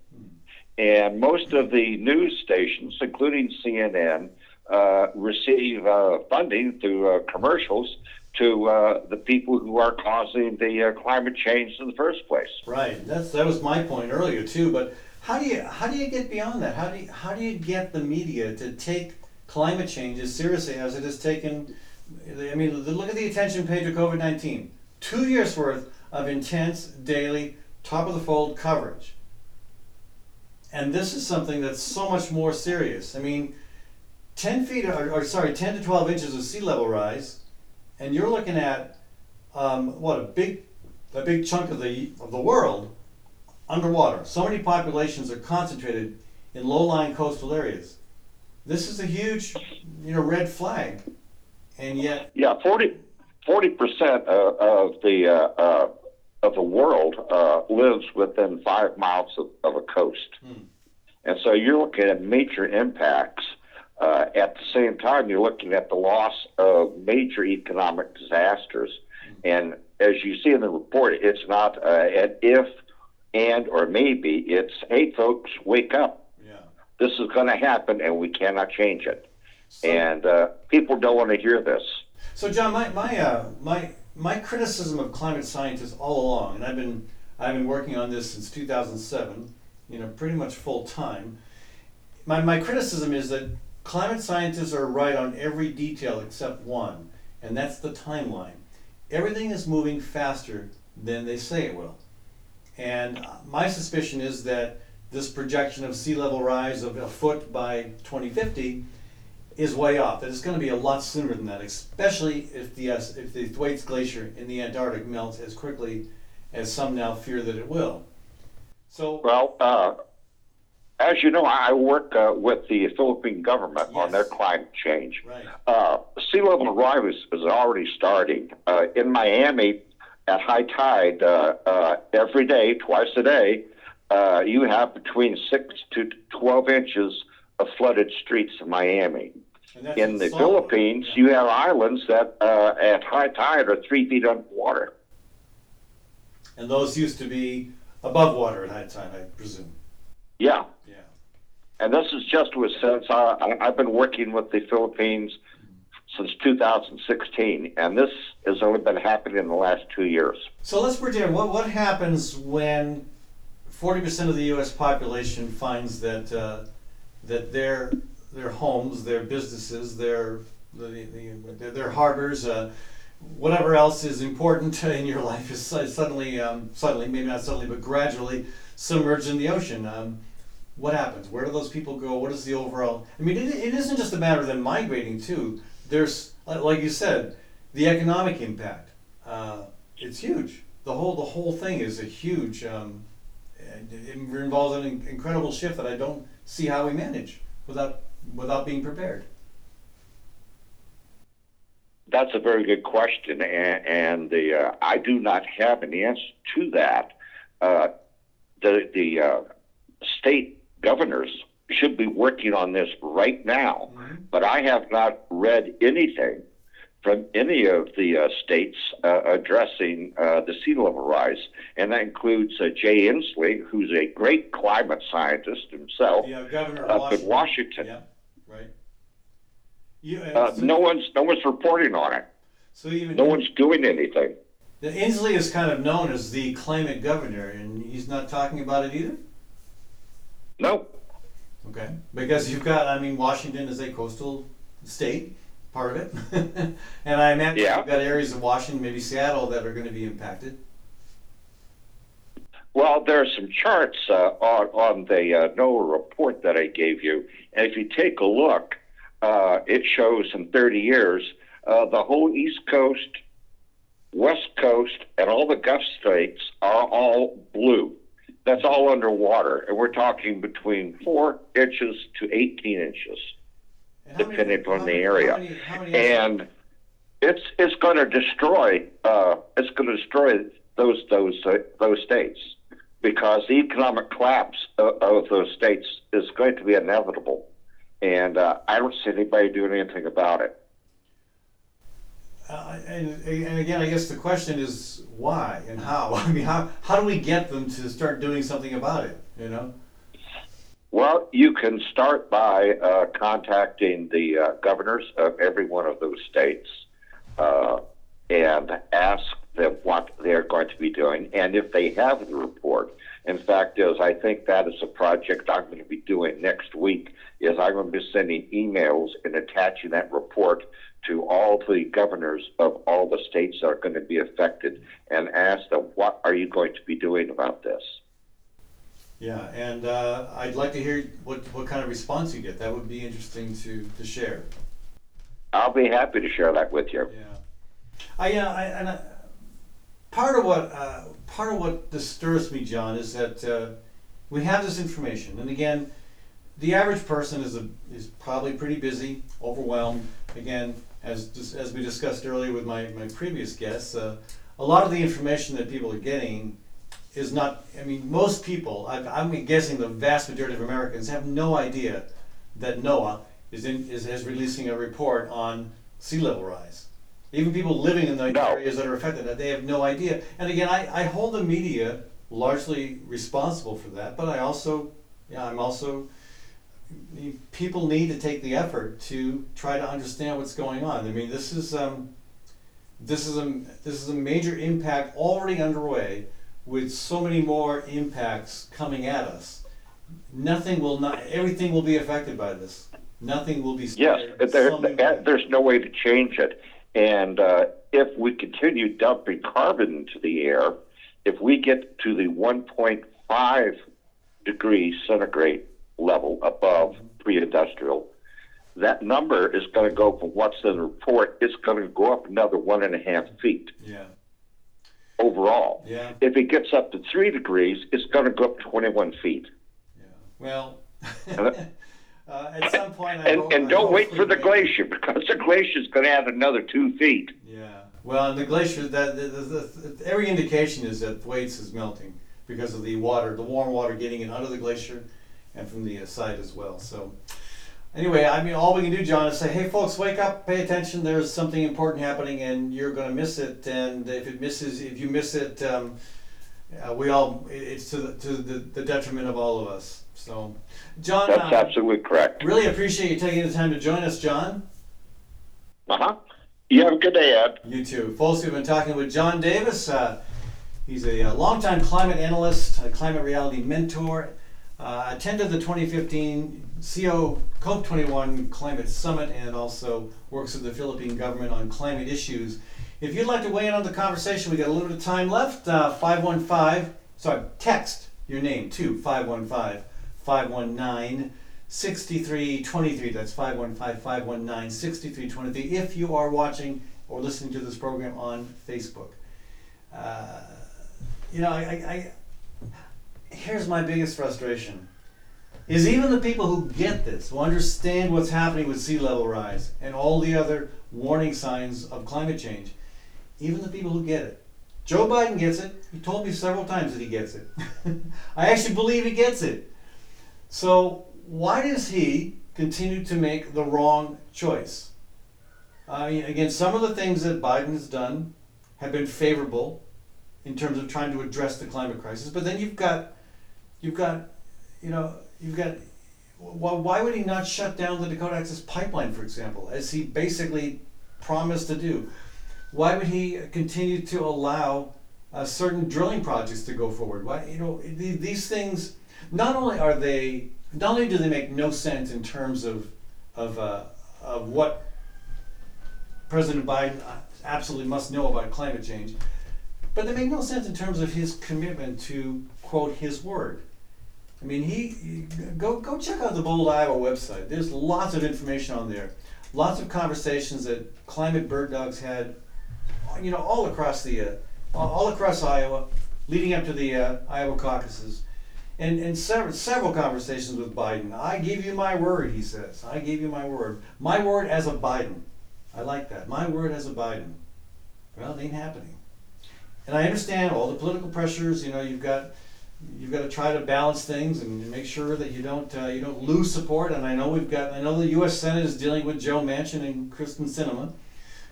G: And most of the news stations, including CNN, uh, receive uh, funding through uh, commercials to the people who are causing the climate change in the first place.
A: Right. That's that was my point earlier too. But how do you how do you get beyond that? How do you, how do you get the media to take climate change as seriously as it has taken? I mean, look at the attention paid to COVID nineteen. Two years worth of intense daily top of the fold coverage. And this is something that's so much more serious. I mean, 10 feet, or, or sorry, 10 to 12 inches of sea level rise, and you're looking at um, what a big, a big chunk of the of the world underwater. So many populations are concentrated in low-lying coastal areas. This is a huge, you know, red flag, and yet,
G: Yeah, 40 percent of, of the uh, uh, of the world uh, lives within five miles of, of a coast, and so you're looking at major impacts. Uh, at the same time, you're looking at the loss of major economic disasters, and as you see in the report, it's not uh, an if and or maybe. It's hey, folks, wake up.
A: yeah.
G: This is going to happen, and we cannot change it.
A: So,
G: And uh, people don't want to hear this.
A: so John, my my uh, my my criticism of climate scientists all along, and I've been I've been working on this since 2007, you know, pretty much full time. My my criticism is that climate scientists are right on every detail except one, and that's the timeline. Everything is moving faster than they say it will. And my suspicion is that this projection of sea level rise of a foot by 2050 is way off. That it's going to be a lot sooner than that, especially if the uh, if the Thwaites Glacier in the Antarctic melts as quickly as some now fear that it will. So
G: Well, uh, as you know, I work uh, with the Philippine government on their climate change.
A: right,
G: Uh, sea level rise is already starting. Uh, in Miami, at high tide, uh, uh, every day, twice a day, uh, you have between 6 to 12 inches of flooded streets in Miami. In the. Philippines,
A: Yeah.
G: you have islands that uh, at high tide are three feet underwater.
A: and those used to be above water at high tide, I presume.
G: Yeah.
A: Yeah.
G: And this is just with since I, I- I've been working with the Philippines since 2016, and this has only been happening in the last two years.
A: So let's pretend what what happens when forty percent of the U.S. population finds that uh, that their their homes, their businesses, their the, the, their harbors, uh, whatever else is important <laughs> in your life is suddenly um, suddenly maybe not suddenly but gradually submerged in the ocean. Um, what happens? Where do those people go? What is the overall? I mean, it, it isn't just a matter of them migrating too. There's like you said, the economic impact. Uh, it's huge. The whole the whole thing is a huge. Um, it involves an incredible shift that I don't see how we manage without without being prepared.
G: That's a very good question, and, and the uh, I do not have an answer to that. Uh, the the uh, state governors should be working on this right now, but I have not read anything from any of the uh, states uh, addressing uh, the sea level rise, and that includes uh, Jay Inslee, who's a great climate scientist himself.
A: Yeah, Governor
G: Up in Washington.
A: Yeah, right. You,
G: Uh,
A: so,
G: no one's no one's reporting on it.
A: so even
G: No one's doing anything.
A: the Inslee is kind of known as the climate governor, and he's not talking about it either.
G: No.
A: Okay, because you've got, I mean, Washington is a coastal state, part of it, <laughs> and I imagine
G: Yeah.
A: you've got areas of Washington, maybe Seattle, that are going to be impacted.
G: Well, there are some charts uh, on, on the uh, NOAA report that I gave you. And if you take a look, uh, it shows in 30 years, uh, the whole East Coast, West Coast, and all the Gulf states are all blue. That's all underwater. And we're talking between 4 inches to 18 inches,
A: how many-
G: depending upon the
A: many-
G: area.
A: How many, how
G: And it's, it's going to destroy, uh, it's going to destroy those, those, uh, those states because the economic collapse of, of those states is going to be inevitable. And uh, I don't see anybody doing anything about it.
A: Uh, and, and again, I guess the question is why and how. <laughs> I mean, how, how do we get them to start doing something about it? You know?
G: Well, you can start by uh, contacting the uh, governors of every one of those states uh, and ask them what they're going to be doing and if they have the report. In fact, is I think that is a project I'm going to be doing next week. Is I'm going to be sending emails and attaching that report to all the governors of all the states that are going to be affected and ask them what are you going to be doing about this.
A: Yeah, and uh, I'd like to hear what, what kind of response you get. That would be interesting to, to share.
G: I'll be happy to share that with you.
A: Yeah, I yeah, I, and I, part of what uh, part of what disturbs me, John, is that uh, we have this information, and again, the average person is a, is probably pretty busy, overwhelmed. Again, as as we discussed earlier with my my previous guests, uh, a lot of the information that people are getting is not. I mean, most people, I've, I'm guessing the vast majority of Americans have no idea that NOAA is in is, is releasing a report on sea level rise. Even people living in the
G: No.
A: areas that are affected, they have no idea. And again, I, I hold the media largely responsible for that, but I also, yeah, I'm also, people need to take the effort to try to understand what's going on. I mean, this is, um, this is a, this is a major impact already underway with so many more impacts coming at us. Nothing will not, everything will be affected by this. Nothing will be
G: Yes,
A: spared.
G: there, there- there's no way to change it. And uh, if we continue dumping carbon into the air, if we get to the 1.5 degrees centigrade level above pre-industrial, that number is going to go from what's in the report. It's going to go up another one and a half feet
A: Yeah,
G: overall.
A: yeah.
G: If it gets up to three degrees, it's going to go up 21 feet. Yeah.
A: Well, <laughs> uh, at some point,
G: And,
A: hope-
G: and don't wait for the glacier <laughs> because the glacier is going to add another two feet.
A: Yeah. Well, and the glacier, that the, the, the, every indication is that Thwaites is melting because of the water, the warm water getting in under the glacier, and from the uh, side as well. So, anyway, I mean, all we can do, John, is say, hey, folks, wake up, pay attention. There's something important happening, and you're going to miss it. And if it misses, if you miss it, um, uh, we all it's to the, to the, the detriment of all of us. So, John,
G: That's
A: uh,
G: absolutely correct.
A: really appreciate you taking the time to join us, John.
G: Uh huh. You have a good day, Ed.
A: You too. Folks, we've been talking with John Davis. Uh, he's a, uh longtime climate analyst, a climate reality mentor, uh, attended the 2015 CO COP21 Climate Summit, and also works with the Philippine government on climate issues. If you'd like to weigh in on the conversation, we got a little bit of time left. Uh, 515, sorry, text your name to 515 519 6323. That's 515 519 6323 if you are watching or listening to this program on Facebook. Uh, you know, I, I, I, here's my biggest frustration is even the people who get this, who understand what's happening with sea level rise and all the other warning signs of climate change, even the people who get it. Joe Biden gets it. He told me several times that he gets it. <laughs> I actually believe he gets it. So why does he continue to make the wrong choice? I mean, again, some of the things that Biden has done have been favorable in terms of trying to address the climate crisis, but then you've got, you've got, you know, you've got. Why, why would he not shut down the Dakota Access Pipeline, for example, as he basically promised to do? Why would he continue to allow uh, certain drilling projects to go forward? Why, you know, th- these things. Not only are they, not only do they make no sense in terms of, of, uh, of what President Biden absolutely must know about climate change, but they make no sense in terms of his commitment to quote his word. I mean, he go go check out the Bold Iowa website. There's lots of information on there, lots of conversations that climate bird dogs had, you know, all across the uh, all across Iowa, leading up to the uh, Iowa caucuses, and and several several conversations with Biden. I give you my word, he says. I give you my word. My word as a Biden. I like that. My word as a Biden. Well, it ain't happening. And I understand all the political pressures. You know, you've got you've got to try to balance things and make sure that you don't uh, you don't lose support. And I know we've got I know the U.S. Senate is dealing with Joe Manchin and Kyrsten Sinema,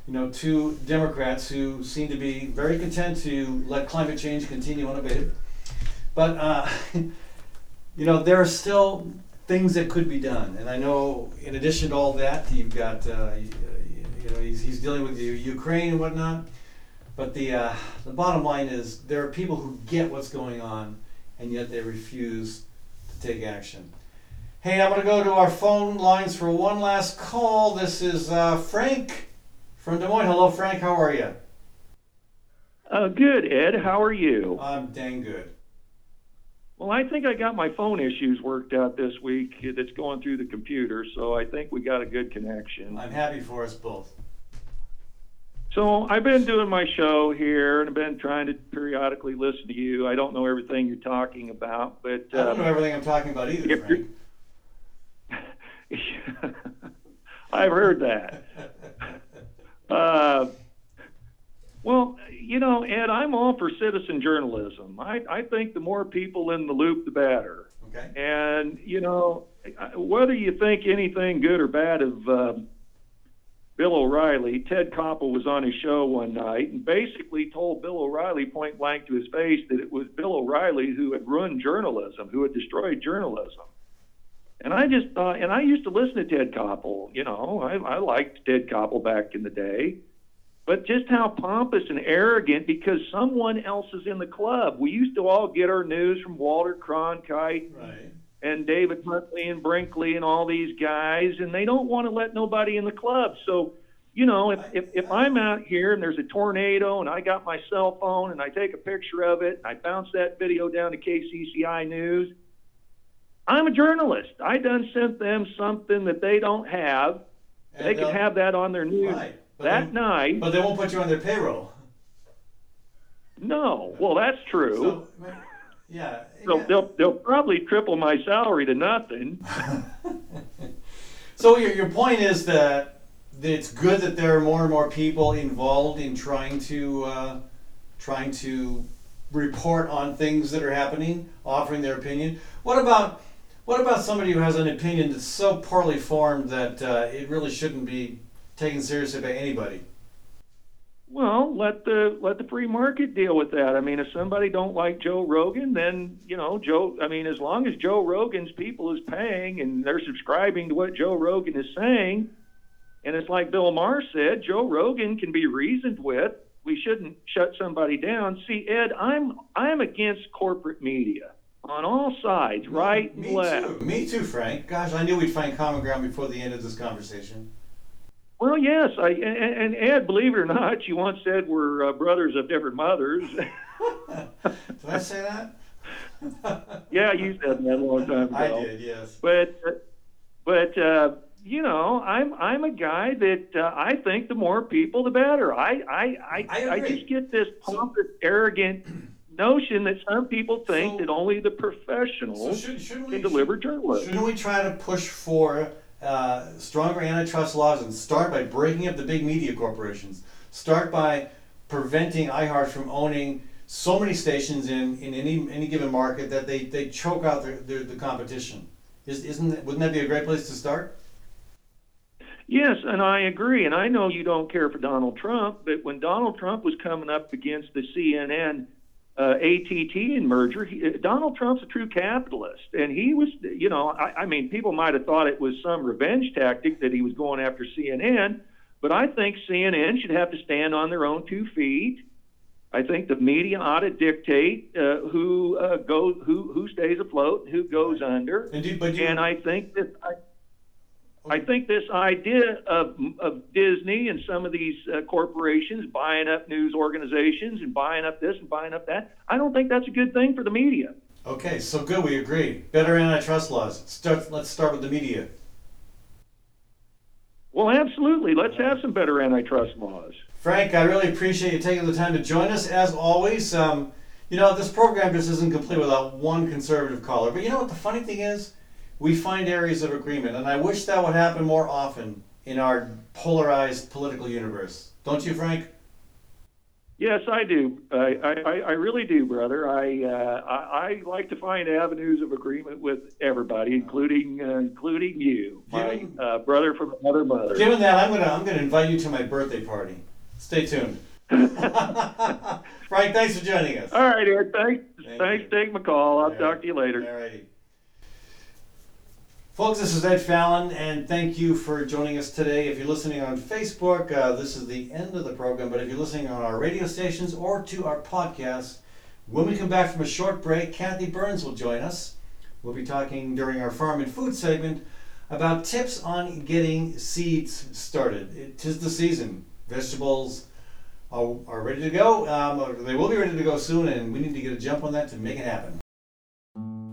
A: you know, two Democrats who seem to be very content to let climate change continue unabated. But uh, <laughs> you know, there are still things that could be done. And I know, in addition to all that, you've got uh, you, you know he's, he's dealing with the Ukraine and whatnot. But the uh, the bottom line is there are people who get what's going on and yet they refuse to take action. Hey, I'm going to go to our phone lines for one last call. This is uh, Frank from Des Moines. Hello, Frank. How are you?
H: Uh, good, Ed. How are you?
A: I'm dang good.
H: Well, I think I got my phone issues worked out this week. That's going through the computer, so I think we got a good connection.
A: I'm happy for us both.
H: So I've been doing my show here, and I've been trying to periodically listen to you. I don't know everything you're talking about, but
A: I don't know
H: uh,
A: everything I'm talking about either, Frank. <laughs>
H: I've heard that. <laughs> Uh, well, you know, Ed, I'm all for citizen journalism. I, I think the more people in the loop, the better.
A: Okay.
H: And you know, whether you think anything good or bad of uh, Bill O'Reilly, Ted Koppel was on his show one night and basically told Bill O'Reilly point blank to his face that it was Bill O'Reilly who had ruined journalism, who had destroyed journalism. And I just thought, and I used to listen to Ted Koppel. You know, I, I liked Ted Koppel back in the day. But just how pompous and arrogant because someone else is in the club. We used to all get our news from Walter Cronkite
A: Right.
H: And David Huntley and Brinkley and all these guys, and they don't want to let nobody in the club. So, you know, if, if, if I'm out here and there's a tornado and I got my cell phone and I take a picture of it, and I bounce that video down to KCCI News, I'm a journalist. I done sent them something that they don't have. they can have that on their news
A: Right.
H: That
A: they-
H: night.
A: But they won't put you on their payroll.
H: no, well, that's true.
A: So, yeah.
H: So
A: yeah.
H: they'll they'll probably triple my salary to nothing. <laughs>
A: So your, your point is that it's good that there are more and more people involved in trying to uh, trying to report on things that are happening, offering their opinion. What about what about somebody who has an opinion that's so poorly formed that uh, it really shouldn't be taken seriously by anybody?
H: Well, let the let the free market deal with that. I mean, if somebody don't like Joe Rogan, then you know Joe. I mean, as long as Joe Rogan's people is paying and they're subscribing to what Joe Rogan is saying, and it's like Bill Maher said, Joe Rogan can be reasoned with. We shouldn't shut somebody down. See, Ed, I'm I'm against corporate media on all sides, right
A: Me
H: and left.
A: too. Me too, Frank. Gosh, I knew we'd find common ground before the end of this conversation.
H: Well, yes, I and, and Ed, believe it or not, you once said we're uh, brothers of different mothers. <laughs> <laughs>
A: Did I say that? <laughs>
H: yeah, you said that a long time ago.
A: I did. Yes.
H: But but uh, you know, I'm I'm a guy that uh, I think the more people, the better. I I I,
A: I
H: I, just get this
A: So-
H: pompous, arrogant <clears throat> notion that some people think
A: So-
H: that only the
A: So
H: professionals
A: should, shouldn't we
H: can deliver journalism.
A: Shouldn't we try to push for uh, stronger antitrust laws and start by breaking up the big media corporations? Start by preventing iHeart from owning so many stations in, in any any given market that they, they choke out the, the, the competition. Is, isn't that, wouldn't that be a great place to start?
H: Yes, and I agree. And I know you don't care for Donald Trump, but when Donald Trump was coming up against the CNN uh, ATT merger, he, Donald Trump's a true capitalist, and he was, you know, I, I mean, people might have thought it was some revenge tactic that he was going after CNN, but I think CNN should have to stand on their own two feet. I think the media ought to dictate uh, who uh, goes, who who stays afloat, and who goes under.
A: And do, but do,
H: And I think that I, I think this idea of, of Disney and some of these uh, corporations buying up news organizations and buying up this and buying up that, I don't think that's a good thing for the media.
A: Okay, so good. We agree. Better antitrust laws. Start. Let's start with the media.
H: Well, absolutely. Let's have some better antitrust laws.
A: Frank, I really appreciate you taking the time to join us. As always, um, you know this program just isn't complete without one conservative caller. But you know what the funny thing is? We find areas of agreement, and I wish that would happen more often in our polarized political universe. Don't you, Frank?
H: Yes, I do. I, I, I really do, brother. I, uh, I I like to find avenues of agreement with everybody, including uh, including you, my
A: Given-
H: uh, brother from another mother.
A: Given that, I'm gonna I'm gonna invite you to my birthday party. Stay tuned. <laughs> Frank, thanks for joining us.
H: All right, Ed. Thanks.
A: Thank
H: thanks
A: Dave
H: for taking my call. I'll
A: Yeah.
H: talk to you later.
A: Alrighty. Folks, this is Ed Fallon, and thank you for joining us today. If you're listening on Facebook, uh, this is the end of the program, but if you're listening on our radio stations or to our podcast, when we come back from a short break, Kathy Byrnes will join us. We'll be talking during our farm and food segment about tips on getting seeds started. It is the season. Vegetables are, are ready to go. Um, they will be ready to go soon, and we need to get a jump on that to make it happen.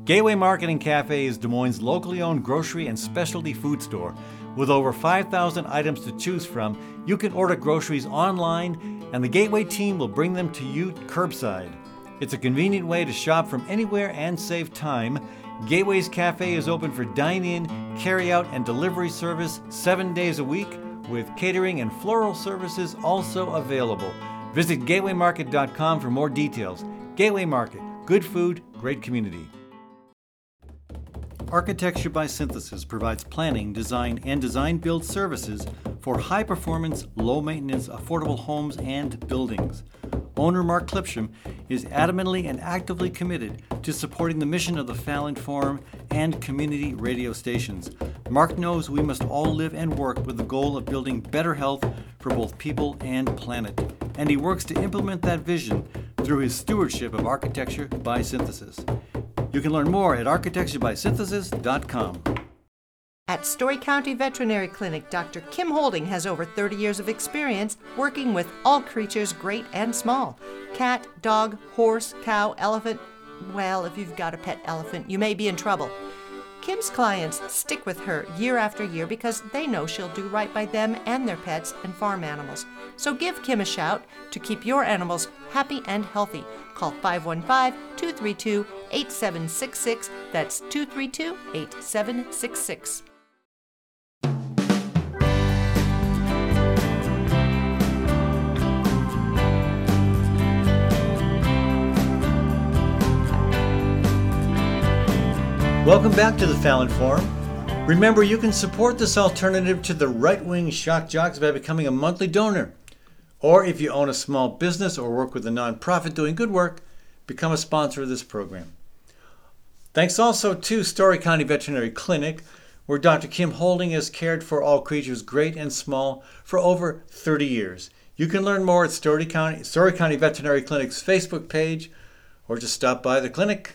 F: Gateway Market and Cafe is Des Moines' locally owned grocery and specialty food store. With over 5,000 items to choose from, you can order groceries online, and the Gateway team will bring them to you curbside. It's a convenient way to shop from anywhere and save time. Gateway's Cafe is open for dine in, carry out, and delivery service seven days a week, with catering and floral services also available. Visit gatewaymarket.com for more details. Gateway Market, good food, great community. Architecture by Synthesis provides planning, design, and design build services for high performance, low maintenance, affordable homes and buildings. Owner Mark Clipsham is adamantly and actively committed to supporting the mission of the Fallon Forum and community radio stations. Mark knows we must all live and work with the goal of building better health for both people and planet, and he works to implement that vision through his stewardship of architecture by synthesis. You can learn more at architecturebysynthesis.com.
C: At Story County Veterinary Clinic, Dr. Kim Holding has over 30 years of experience working with all creatures, great and small cat, dog, horse, cow, elephant. Well, if you've got a pet elephant, you may be in trouble. Kim's clients stick with her year after year because they know she'll do right by them and their pets and farm animals. So give Kim a shout to keep your animals happy and healthy. Call 515 232 8766. That's 232 8766.
A: Welcome back to the Fallon Forum. Remember, you can support this alternative to the right wing shock jocks by becoming a monthly donor. Or if you own a small business or work with a nonprofit doing good work, become a sponsor of this program. Thanks also to Story County Veterinary Clinic, where Dr. Kim Holding has cared for all creatures great and small for over 30 years. You can learn more at Story County, Story County Veterinary Clinic's Facebook page or just stop by the clinic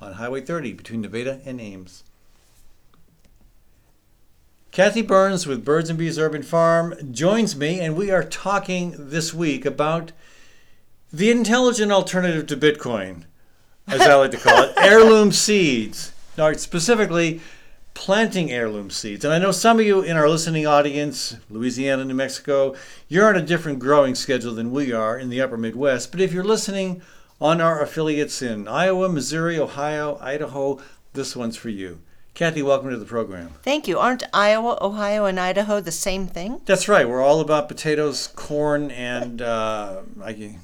A: on Highway 30 between Nevada and Ames. Kathy Byrnes with Birds and Bees Urban Farm joins me, and we are talking this week about the intelligent alternative to Bitcoin, as I like to call it, <laughs> heirloom seeds. Now, specifically, planting heirloom seeds. And I know some of you in our listening audience, Louisiana, New Mexico, you're on a different growing schedule than we are in the upper Midwest. But if you're listening on our affiliates in Iowa, Missouri, Ohio, Idaho, this one's for you. Kathy, welcome to the program.
C: Thank you. Aren't Iowa, Ohio, and Idaho the same thing?
A: That's right. We're all about potatoes, corn, and uh, I,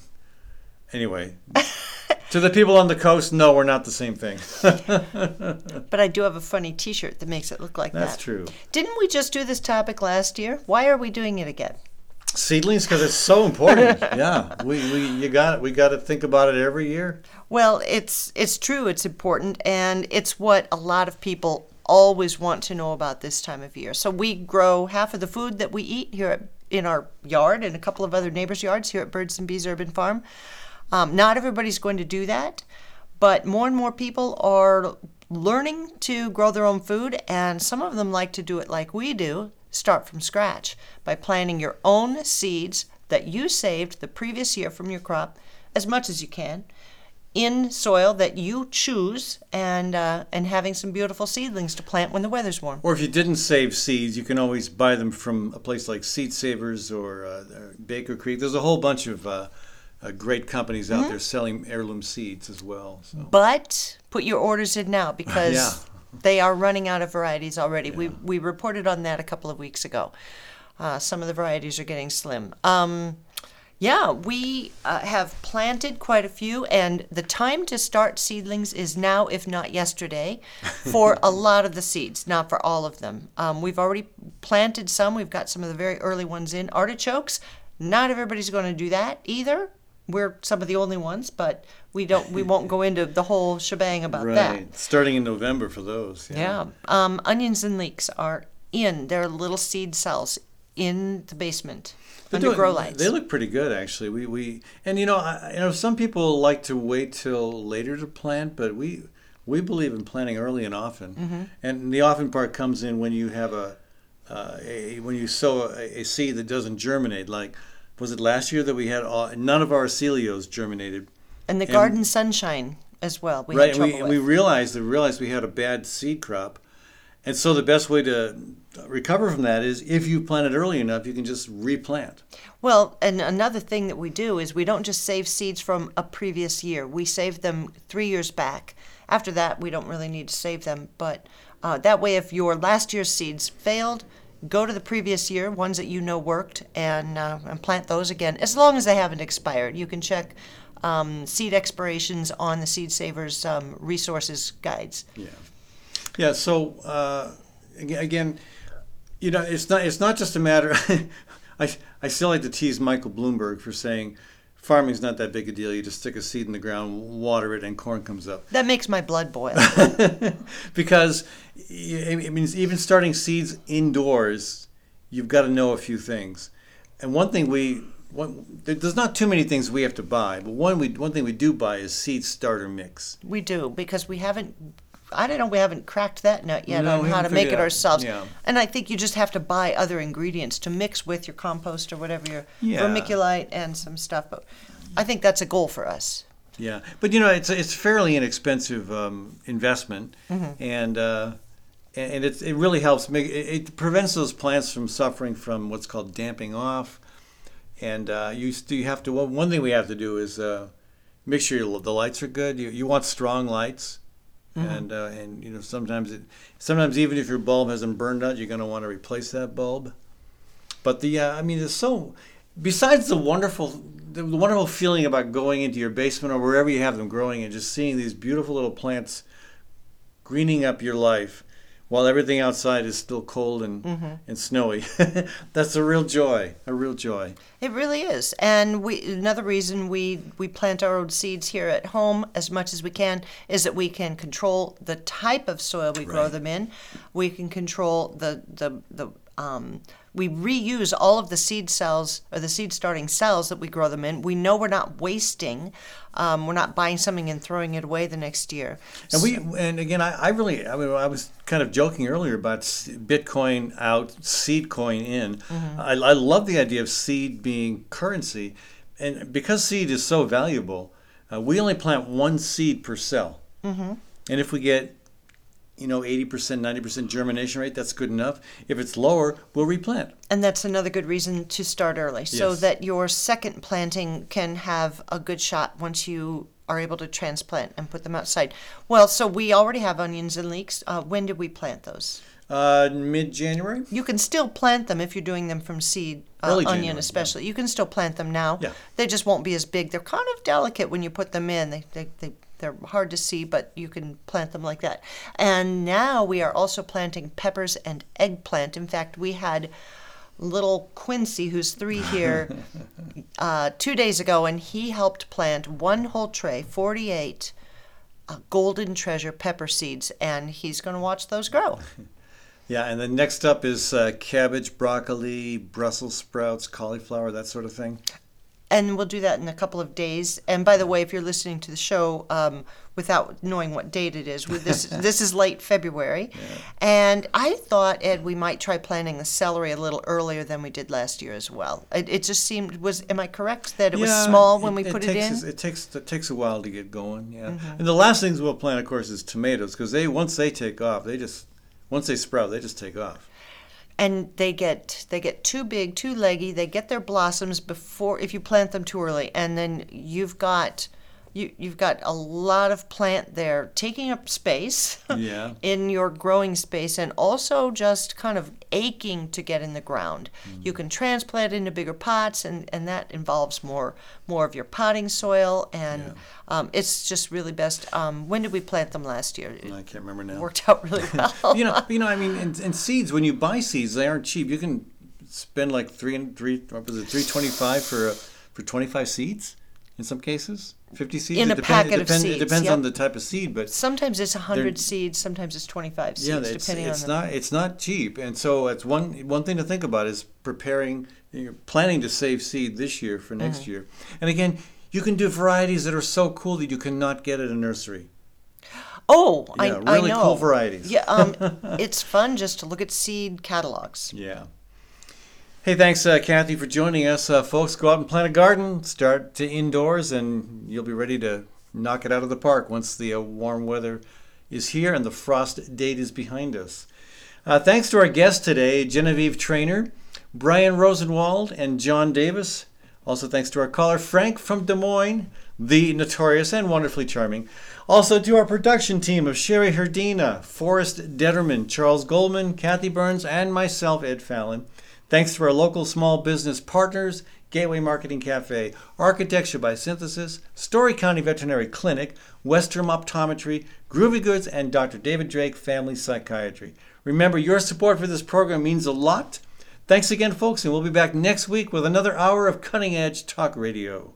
A: anyway. <laughs> to the people on the coast, no, we're not the same thing. <laughs>
C: But I do have a funny t shirt that makes it look like
A: That's
C: that.
A: That's true.
C: Didn't we just do this topic last year? Why are we doing it again?
A: Seedlings, because it's so important. <laughs> yeah, we, we you got it. We got to think about it every year.
C: Well, it's it's true. It's important, and it's what a lot of people always want to know about this time of year. So we grow half of the food that we eat here at, in our yard and a couple of other neighbors' yards here at Birds and Bees Urban Farm. Um, not everybody's going to do that, but more and more people are learning to grow their own food, and some of them like to do it like we do start from scratch by planting your own seeds that you saved the previous year from your crop as much as you can in soil that you choose and uh, and having some beautiful seedlings to plant when the weather's warm.
A: Or if you didn't save seeds, you can always buy them from a place like Seed Savers or uh, Baker Creek. There's a whole bunch of uh, uh, great companies out there selling heirloom seeds as well. So.
C: But put your orders in now <laughs> because
A: Yeah.
C: They are running out of varieties already. We we reported on that a couple of weeks ago. Uh, some of the varieties are getting slim. Um, yeah, we uh, have planted quite a few, and the time to start seedlings is now, if not yesterday, <laughs> for a lot of the seeds, not for all of them. Um, we've already planted some. We've got some of the very early ones in. Artichokes, not everybody's going to do that either. We're some of the only ones, but we don't. We won't go into the whole shebang about that.
A: Right. Starting in November for those.
C: Yeah. Um, onions and leeks are in. They're little seed cells in the basement
A: They're
C: under
A: doing-
C: grow lights.
A: They look pretty good, actually. We we and you know I, you know some people like to wait till later to plant, but we we believe in planting early and often.
C: Mm-hmm.
A: And the often part comes in when you have a, uh, a when you sow a, a seed that doesn't germinate. Like was it last year that we had all, none of our celios germinated?
C: And the garden sunshine as well. We
A: right, we, we realized we realized we had a bad seed crop, and so the best way to recover from that is if you plant it early enough, you can just replant.
C: Well, and another thing that we do is we don't just save seeds from a previous year. We save them three years back. After that, we don't really need to save them. But uh, that way, if your last year's seeds failed, go to the previous year, ones that you know worked, and, uh, and plant those again, as long as they haven't expired. You can check um, seed expirations on the Seed Savers um, resources guides.
A: Yeah. Yeah. So uh, again, you know, it's not it's not just a matter. <laughs> I I still like to tease Michael Bloomberg for saying farming's not that big a deal. You just stick a seed in the ground, water it, and corn comes up.
C: That makes my blood boil. <laughs>
A: because it means even starting seeds indoors, you've got to know a few things. And one thing we one, there- there's not too many things we have to buy, but one we one thing we do buy is seed starter mix.
C: We do because we haven't. I don't know. We haven't cracked that nut yet
A: No,
C: on how to make it
A: out.
C: ourselves.
A: Yeah.
C: And I think you just have to buy other ingredients to mix with your compost or whatever your
A: Yeah.
C: vermiculite and some stuff. But I think that's a goal for us.
A: Yeah, but you know it's it's fairly inexpensive um, investment, and uh, and and it it really helps make it, it prevents those plants from suffering from what's called damping off, and uh, you st- you have to one one thing we have to do is uh, make sure your, the lights are good. You you want strong lights. And uh, and you know sometimes it sometimes even if your bulb hasn't burned out, you're going to want to replace that bulb. But the uh, I mean, it's so. Besides the wonderful, the wonderful feeling about going into your basement or wherever you have them growing and just seeing these beautiful little plants greening up your life, while everything outside is still cold and and snowy. <laughs> That's a real joy. A real joy.
C: It really is. And we another reason we we plant our own seeds here at home as much as we can is that we can control the type of soil we grow them in. We can control the the the um, we reuse all of the seed cells or the seed starting cells that we grow them in. We know we're not wasting. Um, we're not buying something and throwing it away the next year.
A: And we and again, I, I really I, mean, I was kind of joking earlier about Bitcoin out, seed coin in. I, I love the idea of seed being currency, and because seed is so valuable, uh, we only plant one seed per cell. Mm-hmm. And if we get you know 80% 90% germination rate that's good enough if it's lower we'll replant
C: And that's another good reason to start early so
A: Yes.
C: that your second planting can have a good shot once you are able to transplant and put them outside. Well, so we already have onions and leeks. Uh, when did we plant those?
A: uh, mid-january
C: You can still plant them if you're doing them from seed, uh, onion
A: January,
C: especially. You can still plant them now.
A: Yeah.
C: They just won't be as big. They're kind of delicate when you put them in. They, they, they, they're hard to see, but you can plant them like that. And now we are also planting peppers and eggplant. In fact, we had little Quincy, who's three here, <laughs> uh, two days ago, and he helped plant one whole tray, 48 uh, golden treasure pepper seeds, and he's going to watch those grow. <laughs>
A: yeah and then next up is uh, cabbage broccoli brussels sprouts cauliflower that sort of thing
C: and we'll do that in a couple of days. And by the way, if you're listening to the show um, without knowing what date it is, this <laughs> this is late February, and I thought Ed we might try planting the celery a little earlier than we did last year as well. It, it just seemed was am I correct that it was small when we put it,
A: takes
C: in?
A: It takes it takes a while to get going. Yeah,
C: Mm-hmm.
A: and the last things we'll plant, of course, is tomatoes because they once they take off, they just once they sprout, they just take off.
C: And they get they get too big, too leggy. They get their blossoms before if you plant them too early, and then you've got you you've got a lot of plant there taking up space <laughs>
A: Yeah.
C: in your growing space, and also just kind of aching to get in the ground. You can transplant into bigger pots, and and that involves more more of your potting soil, and um, it's just really best. Um, when did we plant them last year? It
A: I can't remember now.
C: worked out really <laughs> well.
A: you know, <laughs> you know. I mean, and, and seeds. When you buy seeds, they aren't cheap. You can spend like three and three. What was it? Three twenty five for for twenty five seeds. In some cases, fifty seeds.
C: In a packet
A: it
C: of
A: depends,
C: seeds,
A: It depends
C: yep.
A: on the type of seed, but
C: Sometimes it's 100 seeds, sometimes it's 25 seeds,
A: yeah, it's,
C: depending
A: it's
C: on the
A: not it's not cheap, and so it's one one thing to think about is preparing. You're planning to save seed this year for next
C: Mm-hmm.
A: year, and again, you can do varieties that are so cool that you cannot get at a nursery.
C: Oh,
A: Yeah,
C: I, I
A: really
C: know.
A: cool varieties.
C: Yeah, um, <laughs> it's fun just to look at seed catalogs.
A: Yeah. Hey, thanks, uh, Kathy, for joining us. Uh, folks, go out and plant a garden, start to indoors, and you'll be ready to knock it out of the park once the uh, warm weather is here and the frost date is behind us. Uh, thanks to our guests today, Genevieve Trainor, Brian Rosenwald, and John Davis. Also, thanks to our caller, Frank from Des Moines, the notorious and wonderfully charming. Also, to our production team of Sherry Herdina, Forrest Detterman, Charles Goldman, Kathy Byrnes, and myself, Ed Fallon. Thanks to our local small business partners, Gateway Market and Cafe, Architecture by Synthesis, Story County Veterinary Clinic, Westrom Optometry, Groovy Goods, and Dr. David Drake Family Psychiatry. Remember, your support for this program means a lot. Thanks again, folks, and we'll be back next week with another hour of cutting edge talk radio.